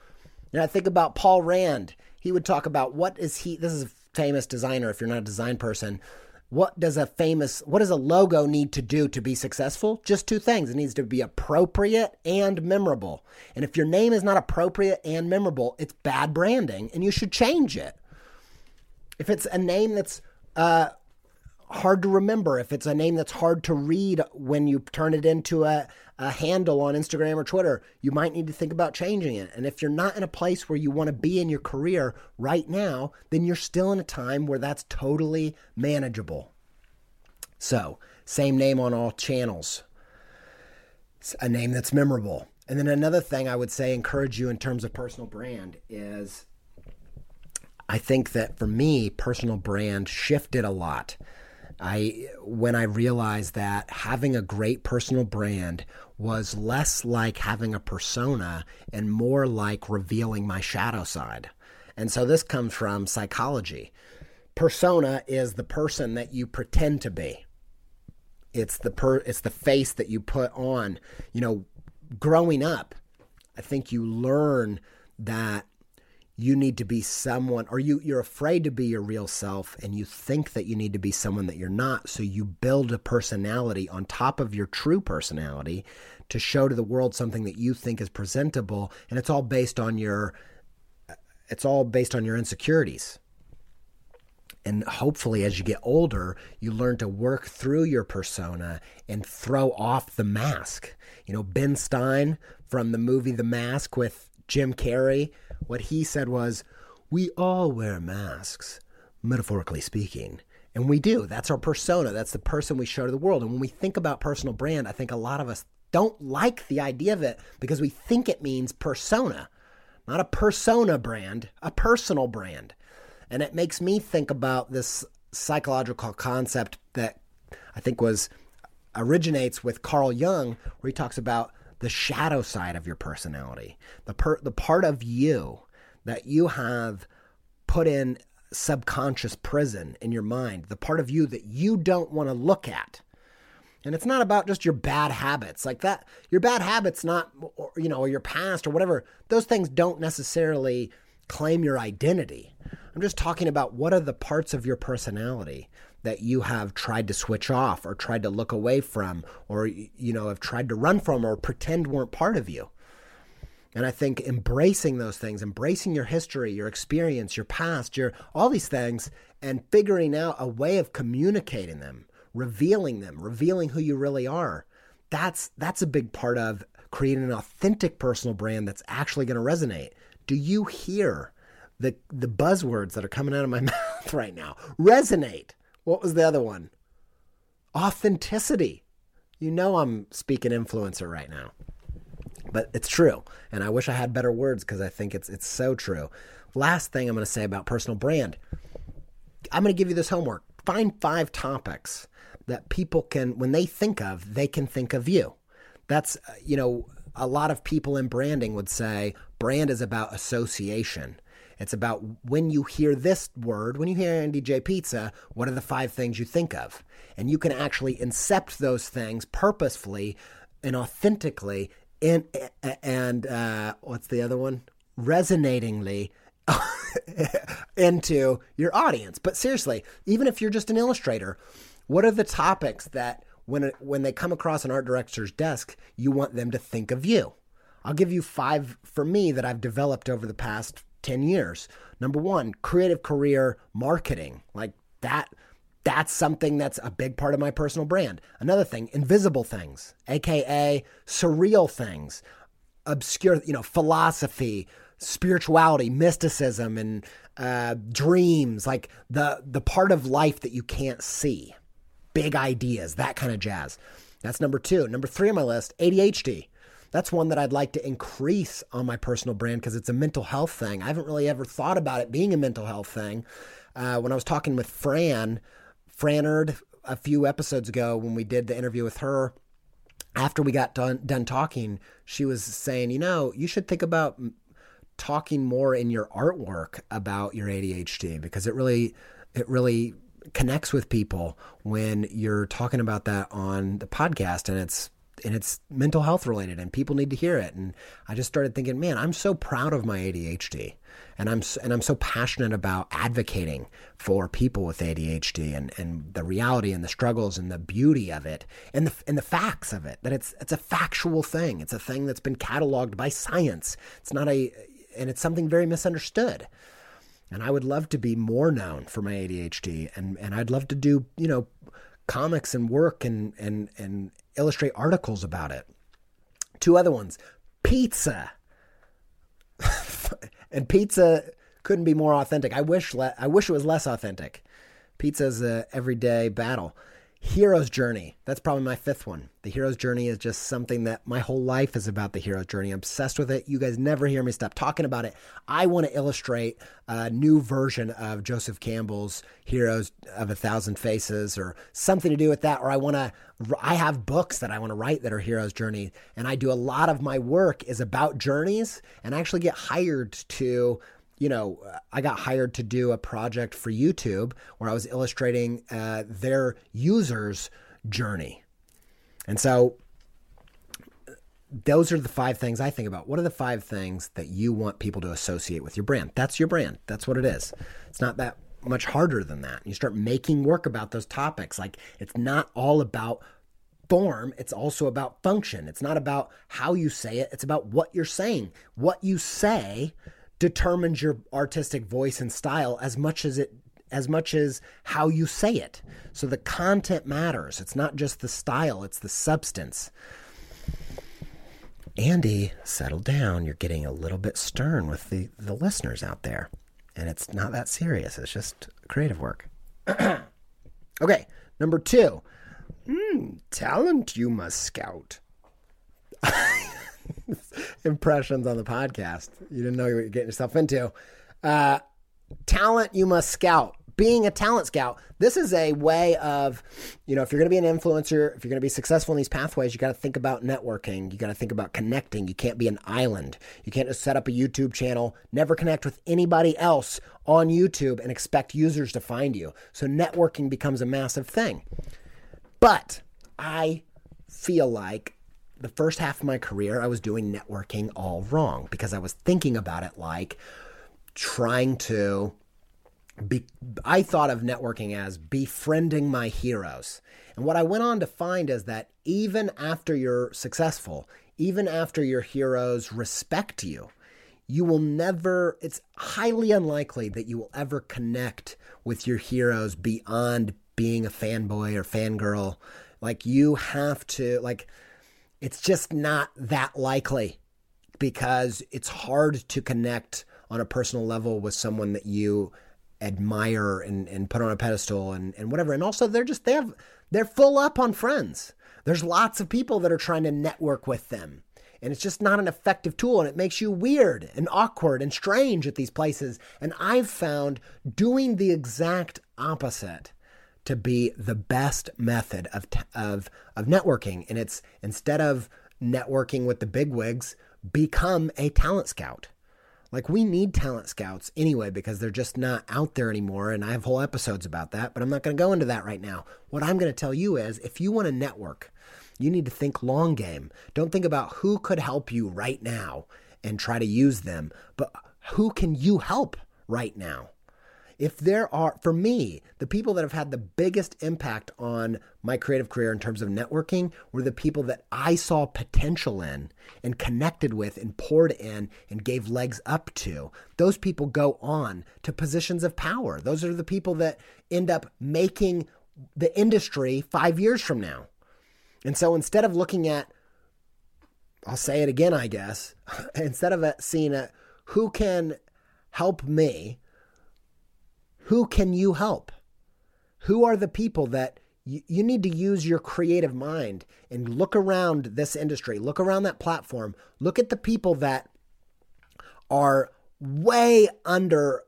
And I think about Paul Rand. He would talk about what is he this is a famous designer if you're not a design person what does a famous what does a logo need to do to be successful? Just two things. It needs to be appropriate and memorable. And if your name is not appropriate and memorable it's bad branding and you should change it. If it's a name that's uh, hard to remember if it's a name that's hard to read when you turn it into a, a handle on Instagram or Twitter, you might need to think about changing it. And if you're not in a place where you want to be in your career right now, then you're still in a time where that's totally manageable. So, same name on all channels, it's a name that's memorable. And then another thing I would say, encourage you in terms of personal brand is I think that for me, personal brand shifted a lot. I when I realized that having a great personal brand was less like having a persona and more like revealing my shadow side. And so this comes from psychology. Persona is the person that you pretend to be. It's the per it's the face that you put on. You know, growing up, I think you learn that you need to be someone or you you're afraid to be your real self and you think that you need to be someone that you're not. So you build a personality on top of your true personality to show to the world something that you think is presentable and it's all based on your it's all based on your insecurities. And hopefully as you get older you learn to work through your persona and throw off the mask. You know ben stein from the movie the mask with jim carrey what he said was, We all wear masks, metaphorically speaking. And we do. That's our persona. That's the person we show to the world. And when we think about personal brand, I think a lot of us don't like the idea of it because we think it means persona, not a persona brand, a personal brand. And it makes me think about this psychological concept that I think was originates with Carl Jung, where he talks about the shadow side of your personality, the per, the part of you that you have put in subconscious prison in your mind, the part of you that you don't want to look at. And it's not about just your bad habits like that. Your bad habits, not, you know, or your past or whatever, those things don't necessarily claim your identity. I'm just talking about what are the parts of your personality that you have tried to switch off or tried to look away from or you know have tried to run from or pretend weren't part of you. And i think embracing those things embracing your history your experience your past your all these things and figuring out a way of communicating them revealing them revealing who you really are that's that's a big part of creating an authentic personal brand that's actually going to resonate. Do you hear the the buzzwords that are coming out of my *laughs* mouth right now? Resonate what was the other one? Authenticity. You know I'm speaking influencer right now. But it's true. And I wish I had better words because I think it's it's so true. Last thing I'm going to say about personal brand. I'm going to give you this homework. Find five topics that people can when they think of, they can think of you. That's uh, you know, a lot of people in branding would say brand is about association. It's about when you hear this word, when you hear Andy J Pizza, what are the five things you think of? And you can actually incept those things purposefully and authentically and and uh, what's the other one? Resonatingly *laughs* into your audience. But seriously, even if you're just an illustrator, what are the topics that when when they come across an art director's desk, you want them to think of you? I'll give you five for me that I've developed over the past 10 years. Number one, creative career marketing. Like that, that's something that's a big part of my personal brand. Another thing, invisible things, AKA surreal things, obscure, you know, philosophy, spirituality, mysticism, and uh, dreams, like the, the part of life that you can't see, big ideas, that kind of jazz. That's number two. Number three on my list, ADHD that's one that I'd like to increase on my personal brand because it's a mental health thing. I haven't really ever thought about it being a mental health thing. Uh, when I was talking with Fran, Franard, a few episodes ago when we did the interview with her, after we got done done talking, she was saying, you know, you should think about talking more in your artwork about your ADHD because it really it really connects with people when you're talking about that on the podcast and it's and it's mental health related and people need to hear it. And I just started thinking man I'm so proud of my ADHD and I'm and I'm so passionate about advocating for people with ADHD and and the reality and the struggles and the beauty of it and the and the facts of it that it's it's a factual thing. It's a thing that's been cataloged by science. It's not a and it's something very misunderstood. And I would love to be more known for my ADHD and and I'd love to do you know comics and work and and and illustrate articles about it. Two other ones pizza. *laughs* And pizza couldn't be more authentic. I wish le- I wish it was less authentic. Pizza's a everyday battle hero's journey. That's probably my fifth one. The hero's journey is just something that my whole life is about the hero's journey. I'm obsessed with it. You guys never hear me stop talking about it. I want to illustrate a new version of Joseph Campbell's Heroes of a Thousand Faces or something to do with that. Or I want to, I have books that I want to write that are hero's journey. And I do a lot of my work is about journeys and I actually get hired to you know, I got hired to do a project for YouTube where I was illustrating uh, their users' journey. And so those are the five things I think about. What are the five things that you want people to associate with your brand? That's your brand. That's what it is. It's not that much harder than that. You start making work about those topics. Like it's not all about form, it's also about function. It's not about how you say it, it's about what you're saying. What you say determines your artistic voice and style as much as it as much as how you say it. So the content matters. It's not just the style, it's the substance. Andy, settle down. You're getting a little bit stern with the, the listeners out there. And it's not that serious. It's just creative work. *clears throat* okay, number two. Mm, talent you must scout. *laughs* *laughs* impressions on the podcast. You didn't know what you're getting yourself into. Uh, talent you must scout. Being a talent scout, this is a way of, you know, if you're going to be an influencer, if you're going to be successful in these pathways, you got to think about networking. You got to think about connecting. You can't be an island. You can't just set up a YouTube channel, never connect with anybody else on YouTube and expect users to find you. So networking becomes a massive thing. But I feel like the first half of my career, I was doing networking all wrong because I was thinking about it like trying to be. I thought of networking as befriending my heroes. And what I went on to find is that even after you're successful, even after your heroes respect you, you will never, it's highly unlikely that you will ever connect with your heroes beyond being a fanboy or fangirl. Like, you have to, like, it's just not that likely because it's hard to connect on a personal level with someone that you admire and, and put on a pedestal and, and whatever. And also they're just they have they're full up on friends. There's lots of people that are trying to network with them. And it's just not an effective tool and it makes you weird and awkward and strange at these places. And I've found doing the exact opposite to be the best method of of of networking. And it's instead of networking with the bigwigs become a talent scout. Like we need talent scouts anyway because they're just not out there anymore. And I have whole episodes about that but I'm not going to go into that right now. What I'm going to tell you is if you want to network you need to think long game. Don't think about who could help you right now and try to use them but who can you help right now if there are, for me, the people that have had the biggest impact on my creative career in terms of networking were the people that I saw potential in and connected with and poured in and gave legs up to. Those people go on to positions of power. Those are the people that end up making the industry five years from now. And so instead of looking at, I'll say it again, I guess, *laughs* instead of seeing a, who can help me, who can you help? Who are the people that you, you need to use your creative mind and look around this industry, look around that platform, look at the people that are way under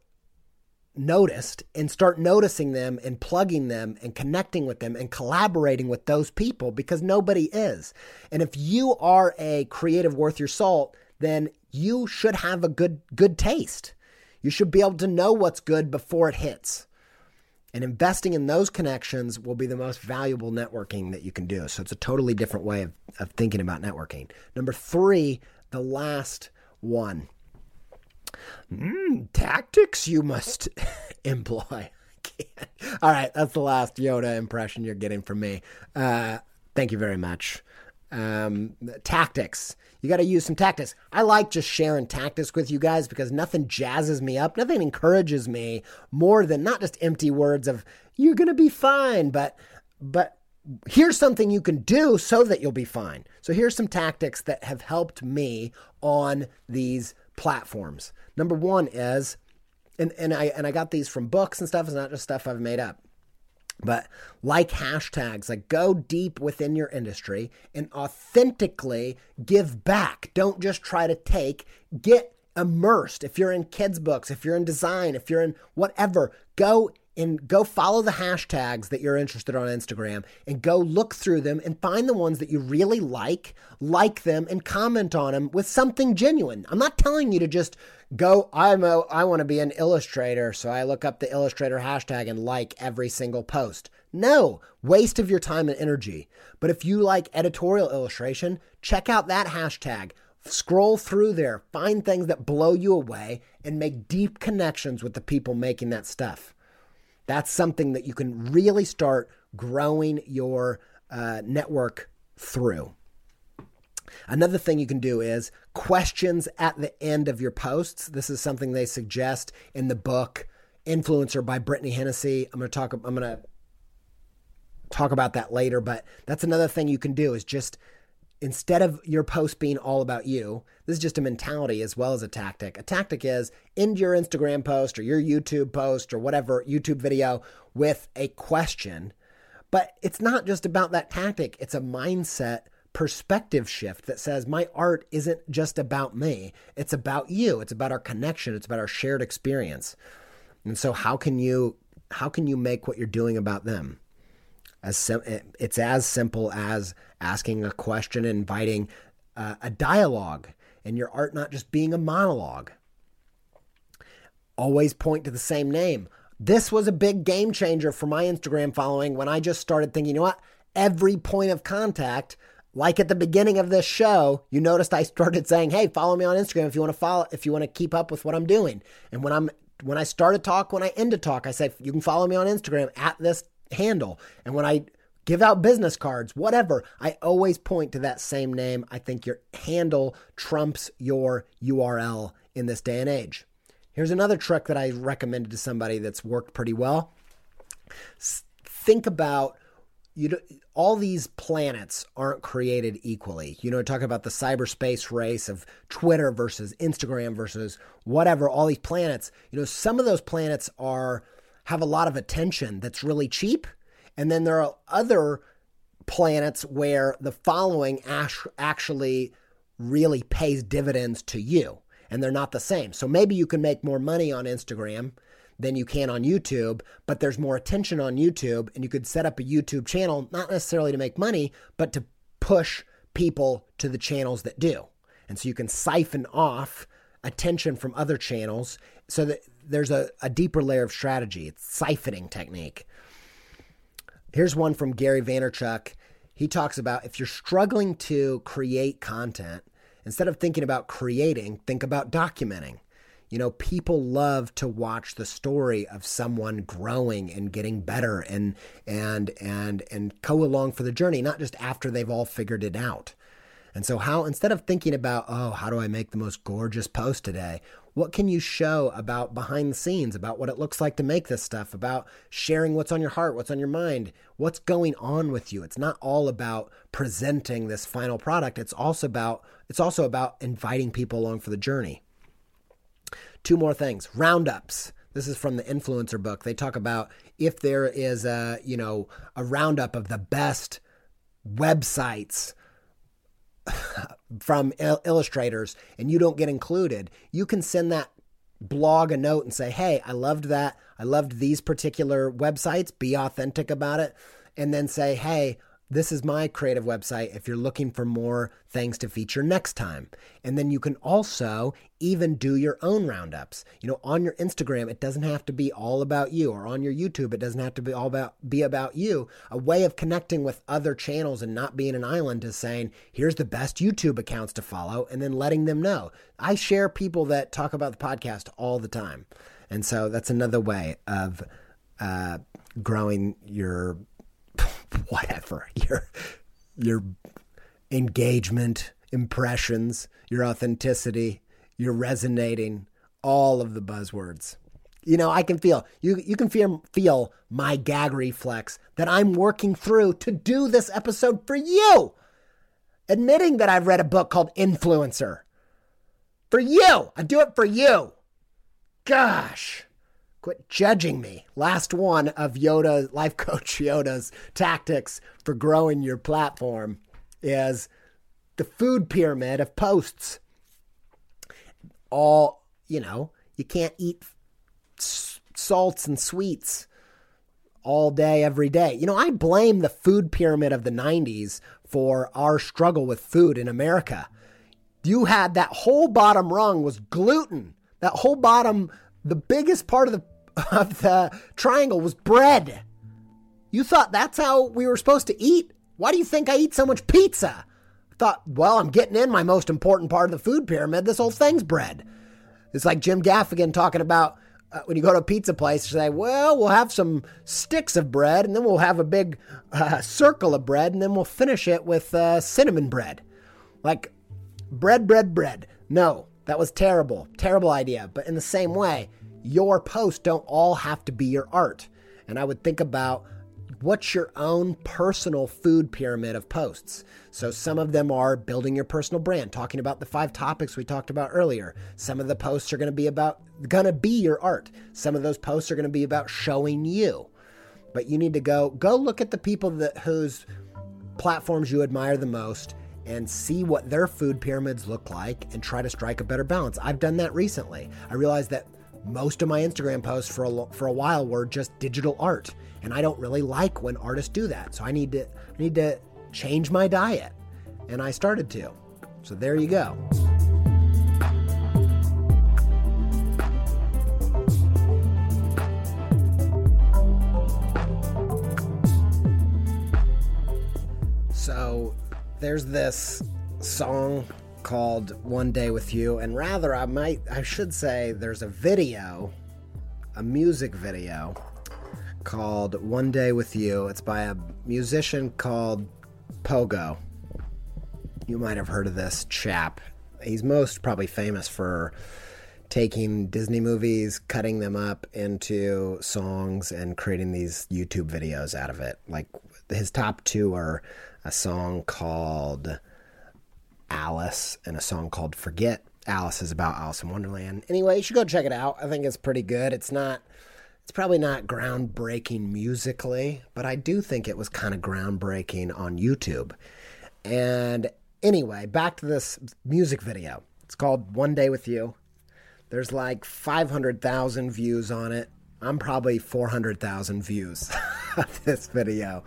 noticed and start noticing them and plugging them and connecting with them and collaborating with those people because nobody is. And if you are a creative worth your salt, then you should have a good good taste. You should be able to know what's good before it hits. And investing in those connections will be the most valuable networking that you can do. So it's a totally different way of, of thinking about networking. Number three, the last one mm, tactics you must *laughs* employ. *laughs* All right, that's the last Yoda impression you're getting from me. Uh, thank you very much. Um, tactics. You got to use some tactics. I like just sharing tactics with you guys because nothing jazzes me up, nothing encourages me more than not just empty words of "you're gonna be fine," but but here's something you can do so that you'll be fine. So here's some tactics that have helped me on these platforms. Number one is, and, and I and I got these from books and stuff. It's not just stuff I've made up. But like hashtags, like go deep within your industry and authentically give back. Don't just try to take, get immersed. If you're in kids' books, if you're in design, if you're in whatever, go and go follow the hashtags that you're interested on Instagram and go look through them and find the ones that you really like, like them and comment on them with something genuine. I'm not telling you to just go I'm a, I want to be an illustrator, so I look up the illustrator hashtag and like every single post. No, waste of your time and energy. But if you like editorial illustration, check out that hashtag. Scroll through there, find things that blow you away, and make deep connections with the people making that stuff. That's something that you can really start growing your uh, network through. Another thing you can do is questions at the end of your posts. This is something they suggest in the book Influencer by Brittany Hennessy. I'm going to talk I'm going to talk about that later, but that's another thing you can do is just instead of your post being all about you, this is just a mentality as well as a tactic. A tactic is end your Instagram post or your YouTube post or whatever YouTube video with a question. But it's not just about that tactic, it's a mindset perspective shift that says my art isn't just about me, it's about you, it's about our connection, it's about our shared experience. And so how can you how can you make what you're doing about them? As sim- it's as simple as asking a question, inviting uh, a dialogue, and your art not just being a monologue. Always point to the same name. This was a big game changer for my Instagram following when I just started thinking, you know what? Every point of contact, like at the beginning of this show, you noticed I started saying, "Hey, follow me on Instagram if you want to follow if you want to keep up with what I'm doing." And when I'm when I start a talk, when I end a talk, I say, "You can follow me on Instagram at this handle." And when I give out business cards, whatever. I always point to that same name. I think your handle trumps your URL in this day and age. Here's another trick that I recommended to somebody that's worked pretty well. Think about you know, all these planets aren't created equally. You know, talk about the cyberspace race of Twitter versus Instagram versus whatever, all these planets. You know, some of those planets are have a lot of attention that's really cheap and then there are other planets where the following actually really pays dividends to you, and they're not the same. So maybe you can make more money on Instagram than you can on YouTube, but there's more attention on YouTube, and you could set up a YouTube channel, not necessarily to make money, but to push people to the channels that do. And so you can siphon off attention from other channels so that there's a, a deeper layer of strategy. It's siphoning technique. Here's one from Gary Vaynerchuk. He talks about if you're struggling to create content, instead of thinking about creating, think about documenting. You know, people love to watch the story of someone growing and getting better and and and and go along for the journey, not just after they've all figured it out. And so how instead of thinking about, oh, how do I make the most gorgeous post today? What can you show about behind the scenes, about what it looks like to make this stuff, about sharing what's on your heart, what's on your mind, what's going on with you? It's not all about presenting this final product. It's also about it's also about inviting people along for the journey. Two more things. Roundups. This is from the influencer book. They talk about if there is a, you know, a roundup of the best websites from il- illustrators and you don't get included, you can send that blog a note and say, Hey, I loved that. I loved these particular websites. Be authentic about it. And then say, hey, this is my creative website if you're looking for more things to feature next time. And then you can also even do your own roundups. You know, on your Instagram, it doesn't have to be all about you, or on your YouTube, it doesn't have to be all about be about you. A way of connecting with other channels and not being an island is saying, here's the best YouTube accounts to follow, and then letting them know. I share people that talk about the podcast all the time. And so that's another way of uh, growing your whatever *laughs* your your engagement, impressions, your authenticity, your resonating, all of the buzzwords. You know, I can feel you you can feel feel my gag reflex that I'm working through to do this episode for you. Admitting that I've read a book called Influencer. For you. I do it for you. Gosh. Quit judging me. Last one of Yoda, life coach *laughs* Yoda's tactics for growing your platform is the food pyramid of posts. All, you know, you can't eat salts and sweets all day, every day. You know, I blame the food pyramid of the 90s for our struggle with food in America. You had that whole bottom rung was gluten. That whole bottom, the biggest part of the *laughs* of the triangle was bread. You thought that's how we were supposed to eat? Why do you think I eat so much pizza? Thought, well, I'm getting in my most important part of the food pyramid. This whole thing's bread. It's like Jim Gaffigan talking about uh, when you go to a pizza place, you say, well, we'll have some sticks of bread, and then we'll have a big *laughs* uh, circle of bread, and then we'll finish it with uh, cinnamon bread. Like, bread, bread, bread. No, that was terrible. Terrible idea. But in the same way, your posts don't all have to be your art. And I would think about what's your own personal food pyramid of posts. So some of them are building your personal brand, talking about the five topics we talked about earlier. Some of the posts are going to be about going to be your art. Some of those posts are going to be about showing you. But you need to go go look at the people that whose platforms you admire the most and see what their food pyramids look like and try to strike a better balance. I've done that recently. I realized that most of my Instagram posts for a, for a while were just digital art, and I don't really like when artists do that. So I need to I need to change my diet, and I started to. So there you go. There's this song called One Day with You, and rather, I might, I should say, there's a video, a music video called One Day with You. It's by a musician called Pogo. You might have heard of this chap. He's most probably famous for taking Disney movies, cutting them up into songs, and creating these YouTube videos out of it. Like his top two are a song called Alice and a song called Forget. Alice is about Alice in Wonderland. Anyway, you should go check it out. I think it's pretty good. It's not it's probably not groundbreaking musically, but I do think it was kind of groundbreaking on YouTube. And anyway, back to this music video. It's called One Day with You. There's like 500,000 views on it. I'm probably 400,000 views *laughs* of this video.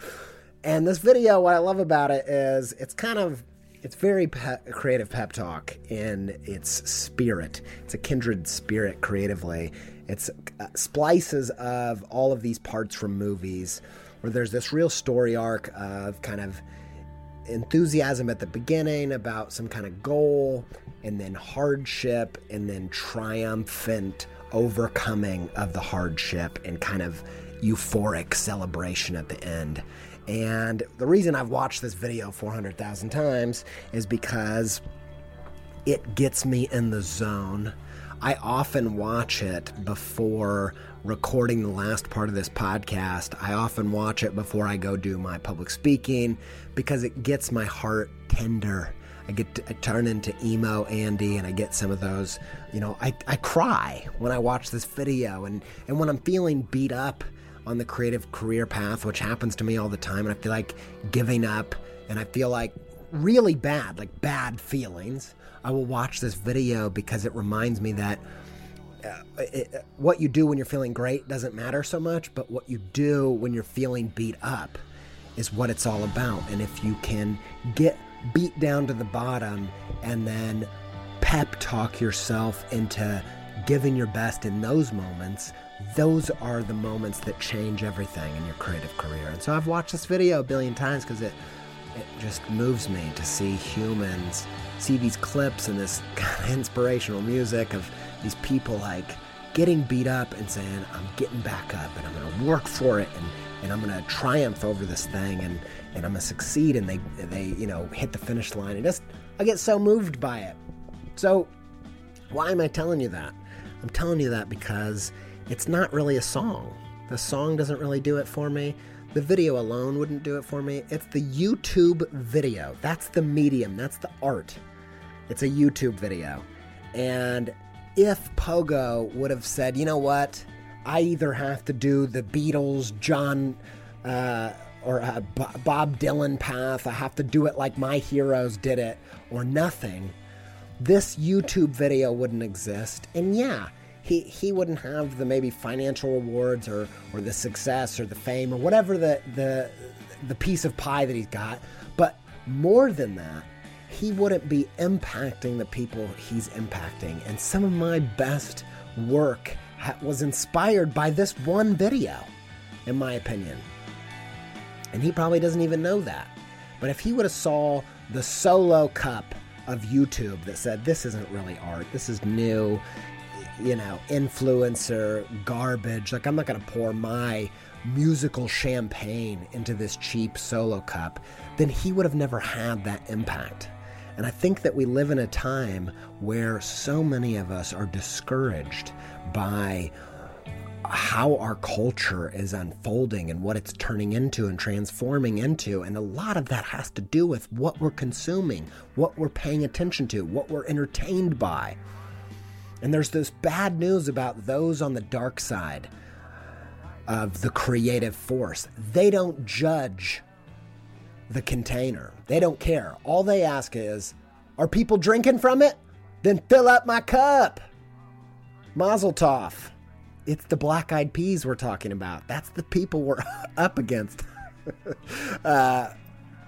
And this video, what I love about it is it's kind of it's very creative pep talk in its spirit. It's a kindred spirit creatively. It's uh, splices of all of these parts from movies where there's this real story arc of kind of enthusiasm at the beginning about some kind of goal and then hardship and then triumphant overcoming of the hardship and kind of euphoric celebration at the end. And the reason I've watched this video 400,000 times is because it gets me in the zone. I often watch it before recording the last part of this podcast. I often watch it before I go do my public speaking because it gets my heart tender. I get to, I turn into emo Andy and I get some of those, you know, I, I cry when I watch this video and, and when I'm feeling beat up on the creative career path, which happens to me all the time, and I feel like giving up, and I feel like really bad, like bad feelings, I will watch this video because it reminds me that uh, it, what you do when you're feeling great doesn't matter so much, but what you do when you're feeling beat up is what it's all about. And if you can get beat down to the bottom and then pep talk yourself into giving your best in those moments, those are the moments that change everything in your creative career. And so I've watched this video a billion times because it it just moves me to see humans see these clips and this *laughs* kind of inspirational music of these people like getting beat up and saying, I'm getting back up and I'm going to work for it and, and I'm going to triumph over this thing and, and I'm going to succeed. And they, they, you know, hit the finish line. And just, I get so moved by it. So, why am I telling you that? I'm telling you that because it's not really a song. The song doesn't really do it for me. The video alone wouldn't do it for me. It's the YouTube video. That's the medium, that's the art. It's a YouTube video. And if Pogo would have said, you know what, I either have to do the Beatles, John, uh, or uh, B- Bob Dylan path, I have to do it like my heroes did it, or nothing, this YouTube video wouldn't exist. And yeah, he, he wouldn't have the maybe financial rewards or, or the success or the fame or whatever the, the, the piece of pie that he's got. But more than that, he wouldn't be impacting the people he's impacting. And some of my best work ha- was inspired by this one video, in my opinion. And he probably doesn't even know that. But if he would have saw the solo cup of YouTube that said this isn't really art, this is new, you know, influencer garbage, like I'm not going to pour my musical champagne into this cheap solo cup, then he would have never had that impact. And I think that we live in a time where so many of us are discouraged by how our culture is unfolding and what it's turning into and transforming into. And a lot of that has to do with what we're consuming, what we're paying attention to, what we're entertained by. And there's this bad news about those on the dark side of the creative force. They don't judge the container. They don't care. All they ask is, are people drinking from it? Then fill up my cup. Mazel tov. It's the black eyed peas we're talking about. That's the people we're *laughs* up against. *laughs* uh,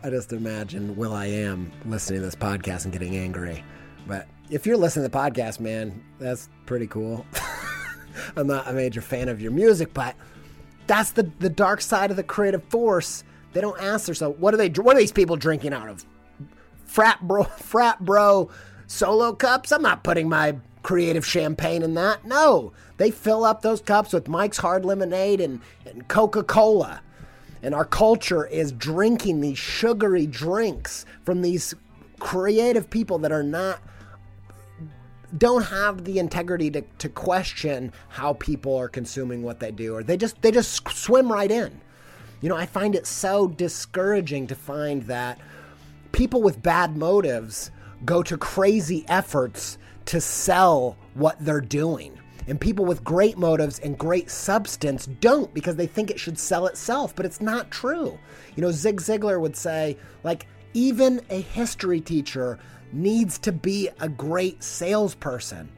I just imagine Will I Am listening to this podcast and getting angry. But if you're listening to the podcast, man, that's pretty cool. *laughs* I'm not a major fan of your music, but that's the, the dark side of the creative force they don't ask themselves, what are they? What are these people drinking out of? Frat bro, *laughs* frat bro, solo cups. I'm not putting my creative champagne in that. No, they fill up those cups with Mike's Hard Lemonade and, and Coca Cola. And our culture is drinking these sugary drinks from these creative people that are not don't have the integrity to, to question how people are consuming what they do or they just they just swim right in you know, I find it so discouraging to find that people with bad motives go to crazy efforts to sell what they're doing. And people with great motives and great substance don't because they think it should sell itself, but it's not true. You know, Zig Ziglar would say, like, even a history teacher needs to be a great salesperson.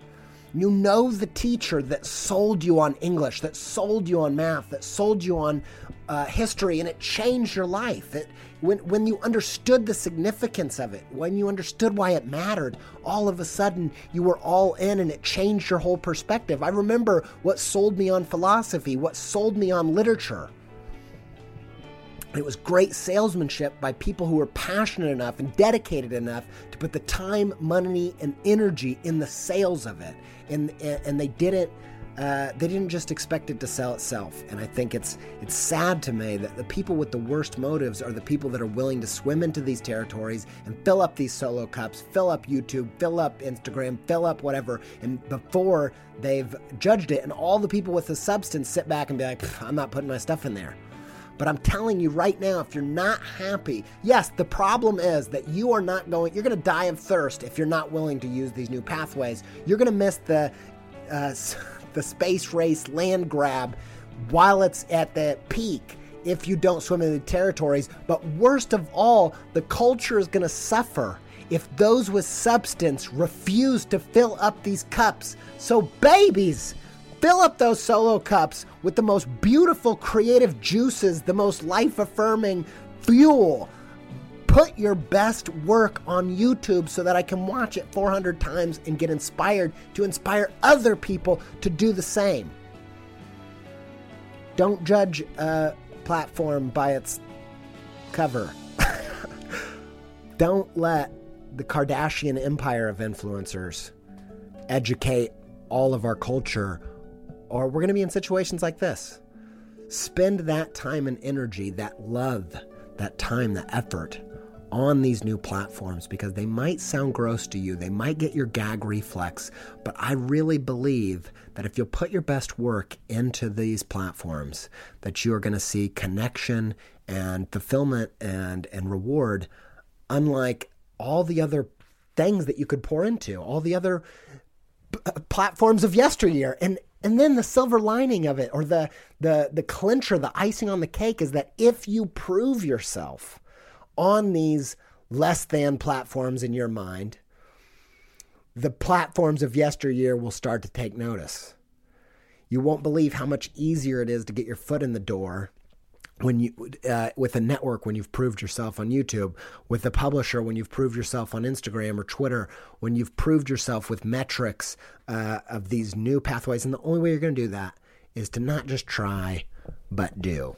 You know the teacher that sold you on English, that sold you on math, that sold you on uh, history, and it changed your life. It, when, when you understood the significance of it, when you understood why it mattered, all of a sudden you were all in and it changed your whole perspective. I remember what sold me on philosophy, what sold me on literature. It was great salesmanship by people who were passionate enough and dedicated enough to put the time, money, and energy in the sales of it and and they didn't uh, they didn't just expect it to sell itself. And I think it's it's sad to me that the people with the worst motives are the people that are willing to swim into these territories and fill up these solo cups, fill up YouTube, fill up Instagram, fill up whatever, and before they've judged it, and all the people with the substance sit back and be like, I'm not putting my stuff in there. But I'm telling you right now, if you're not happy, yes, the problem is that you are not going, you're going to die of thirst if you're not willing to use these new pathways. You're going to miss the, uh, *laughs* the space race land grab while it's at the peak if you don't swim in the territories. But worst of all, the culture is going to suffer if those with substance refuse to fill up these cups. So, babies, fill up those solo cups with the most beautiful creative juices, the most life affirming fuel. Put your best work on YouTube so that I can watch it 400 times and get inspired to inspire other people to do the same. Don't judge a platform by its cover. *laughs* Don't let the Kardashian empire of influencers educate all of our culture, or we're going to be in situations like this. Spend that time and energy, that love, that time, that effort on these new platforms because they might sound gross to you. They might get your gag reflex, but I really believe that if you'll put your best work into these platforms, that you are going to see connection and fulfillment and and reward unlike all the other things that you could pour into, all the other p- platforms of yesteryear. And and then the silver lining of it or the the the clincher, the icing on the cake is that if you prove yourself on these less than platforms in your mind, the platforms of yesteryear will start to take notice. You won't believe how much easier it is to get your foot in the door when you uh, with a network when you've proved yourself on YouTube, with a publisher when you've proved yourself on Instagram or Twitter, when you've proved yourself with metrics uh, of these new pathways, and the only way you're going to do that is to not just try, but do.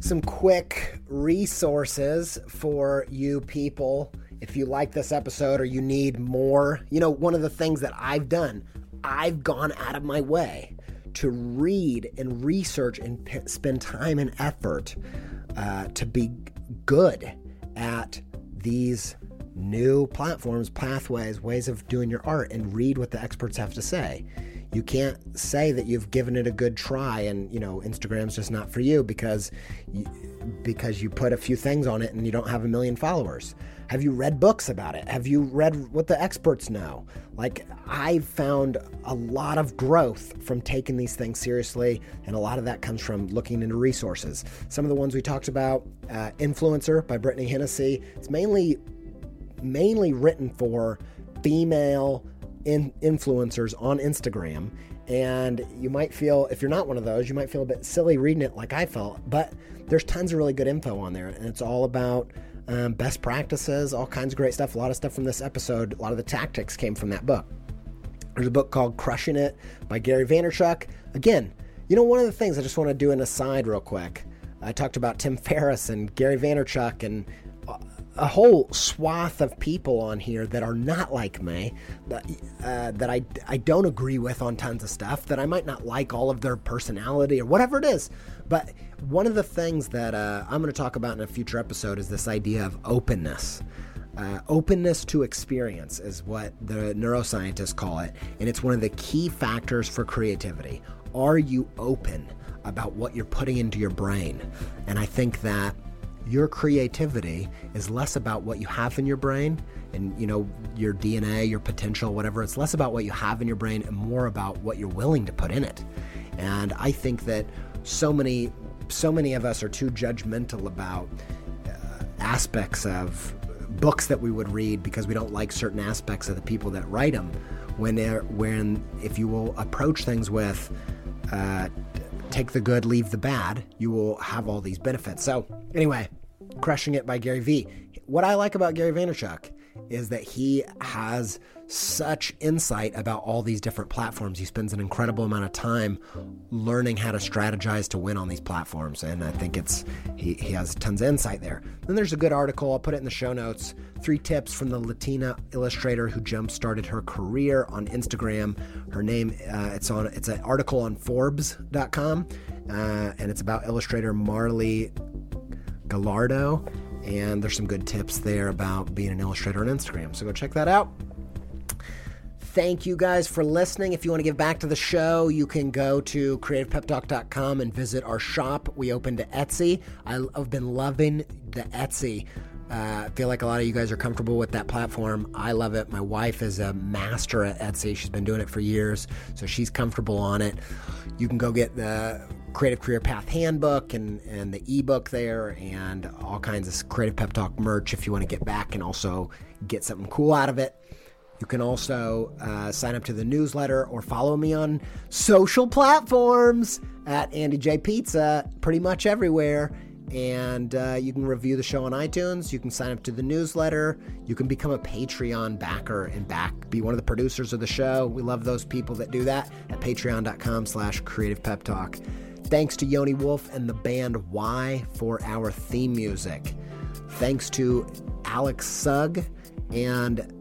Some quick resources for you people. If you like this episode or you need more, you know, one of the things that I've done I've gone out of my way to read and research and p- spend time and effort uh, to be good at these new platforms, pathways, ways of doing your art, and read what the experts have to say. You can't say that you've given it a good try and you know Instagram's just not for you because you, because you put a few things on it and you don't have a million followers. Have you read books about it? Have you read what the experts know? Like, I've found a lot of growth from taking these things seriously, and a lot of that comes from looking into resources. Some of the ones we talked about uh, Influencer by Brittany Hennessy. It's mainly mainly written for female in- influencers on Instagram. And you might feel, if you're not one of those, you might feel a bit silly reading it like I felt. But there's tons of really good info on there. And it's all about um, best practices, all kinds of great stuff. A lot of stuff from this episode, a lot of the tactics came from that book. There's a book called Crushing It by Gary Vaynerchuk. Again, you know, one of the things I just want to do an aside real quick. I talked about Tim Ferriss and Gary Vaynerchuk and a whole swath of people on here that are not like me, that, uh, that I, I don't agree with on tons of stuff, that I might not like all of their personality or whatever it is. But one of the things that uh, I'm going to talk about in a future episode is this idea of openness. Uh, openness to experience is what the neuroscientists call it, and it's one of the key factors for creativity. Are you open about what you're putting into your brain? And I think that your creativity is less about what you have in your brain and you know your DNA, your potential, whatever. It's less about what you have in your brain and more about what you're willing to put in it. And I think that so many so many of us are too judgmental about uh, aspects of books that we would read because we don't like certain aspects of the people that write them. When when if you will approach things with uh, take the good, leave the bad, you will have all these benefits. So, anyway, Crushing It by Gary Vee. What I like about Gary Vaynerchuk is that he has such insight about all these different platforms. He spends an incredible amount of time learning how to strategize to win on these platforms. And I think it's he, he has tons of insight there. Then there's a good article, I'll put it in the show notes. Three tips from the Latina illustrator who jump started her career on Instagram. Her name uh, it's on it's an article on Forbes.com. Uh, and it's about illustrator Marley Gallardo and there's some good tips there about being an illustrator on Instagram. So go check that out. Thank you guys for listening. If you want to give back to the show, you can go to creativepeptalk.com and visit our shop. We opened to Etsy. I've been loving the Etsy. Uh, I feel like a lot of you guys are comfortable with that platform. I love it. My wife is a master at Etsy. She's been doing it for years, so she's comfortable on it. You can go get the Creative Career Path Handbook and, and the ebook there, and all kinds of Creative Pep Talk merch if you want to get back and also get something cool out of it. You can also uh, sign up to the newsletter or follow me on social platforms at Andy J Pizza, pretty much everywhere. And uh, you can review the show on iTunes. You can sign up to the newsletter. You can become a Patreon backer and back, be one of the producers of the show. We love those people that do that at patreon.com slash creative pep talk. Thanks to Yoni Wolf and the band WHY? for our theme music. Thanks to Alex Sugg and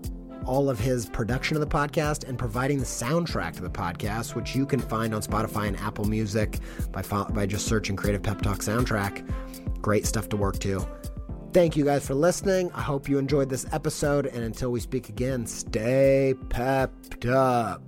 all of his production of the podcast and providing the soundtrack to the podcast, which you can find on Spotify and Apple Music by, by just searching Creative Pep Talk Soundtrack. Great stuff to work to. Thank you guys for listening. I hope you enjoyed this episode. And until we speak again, stay pepped up.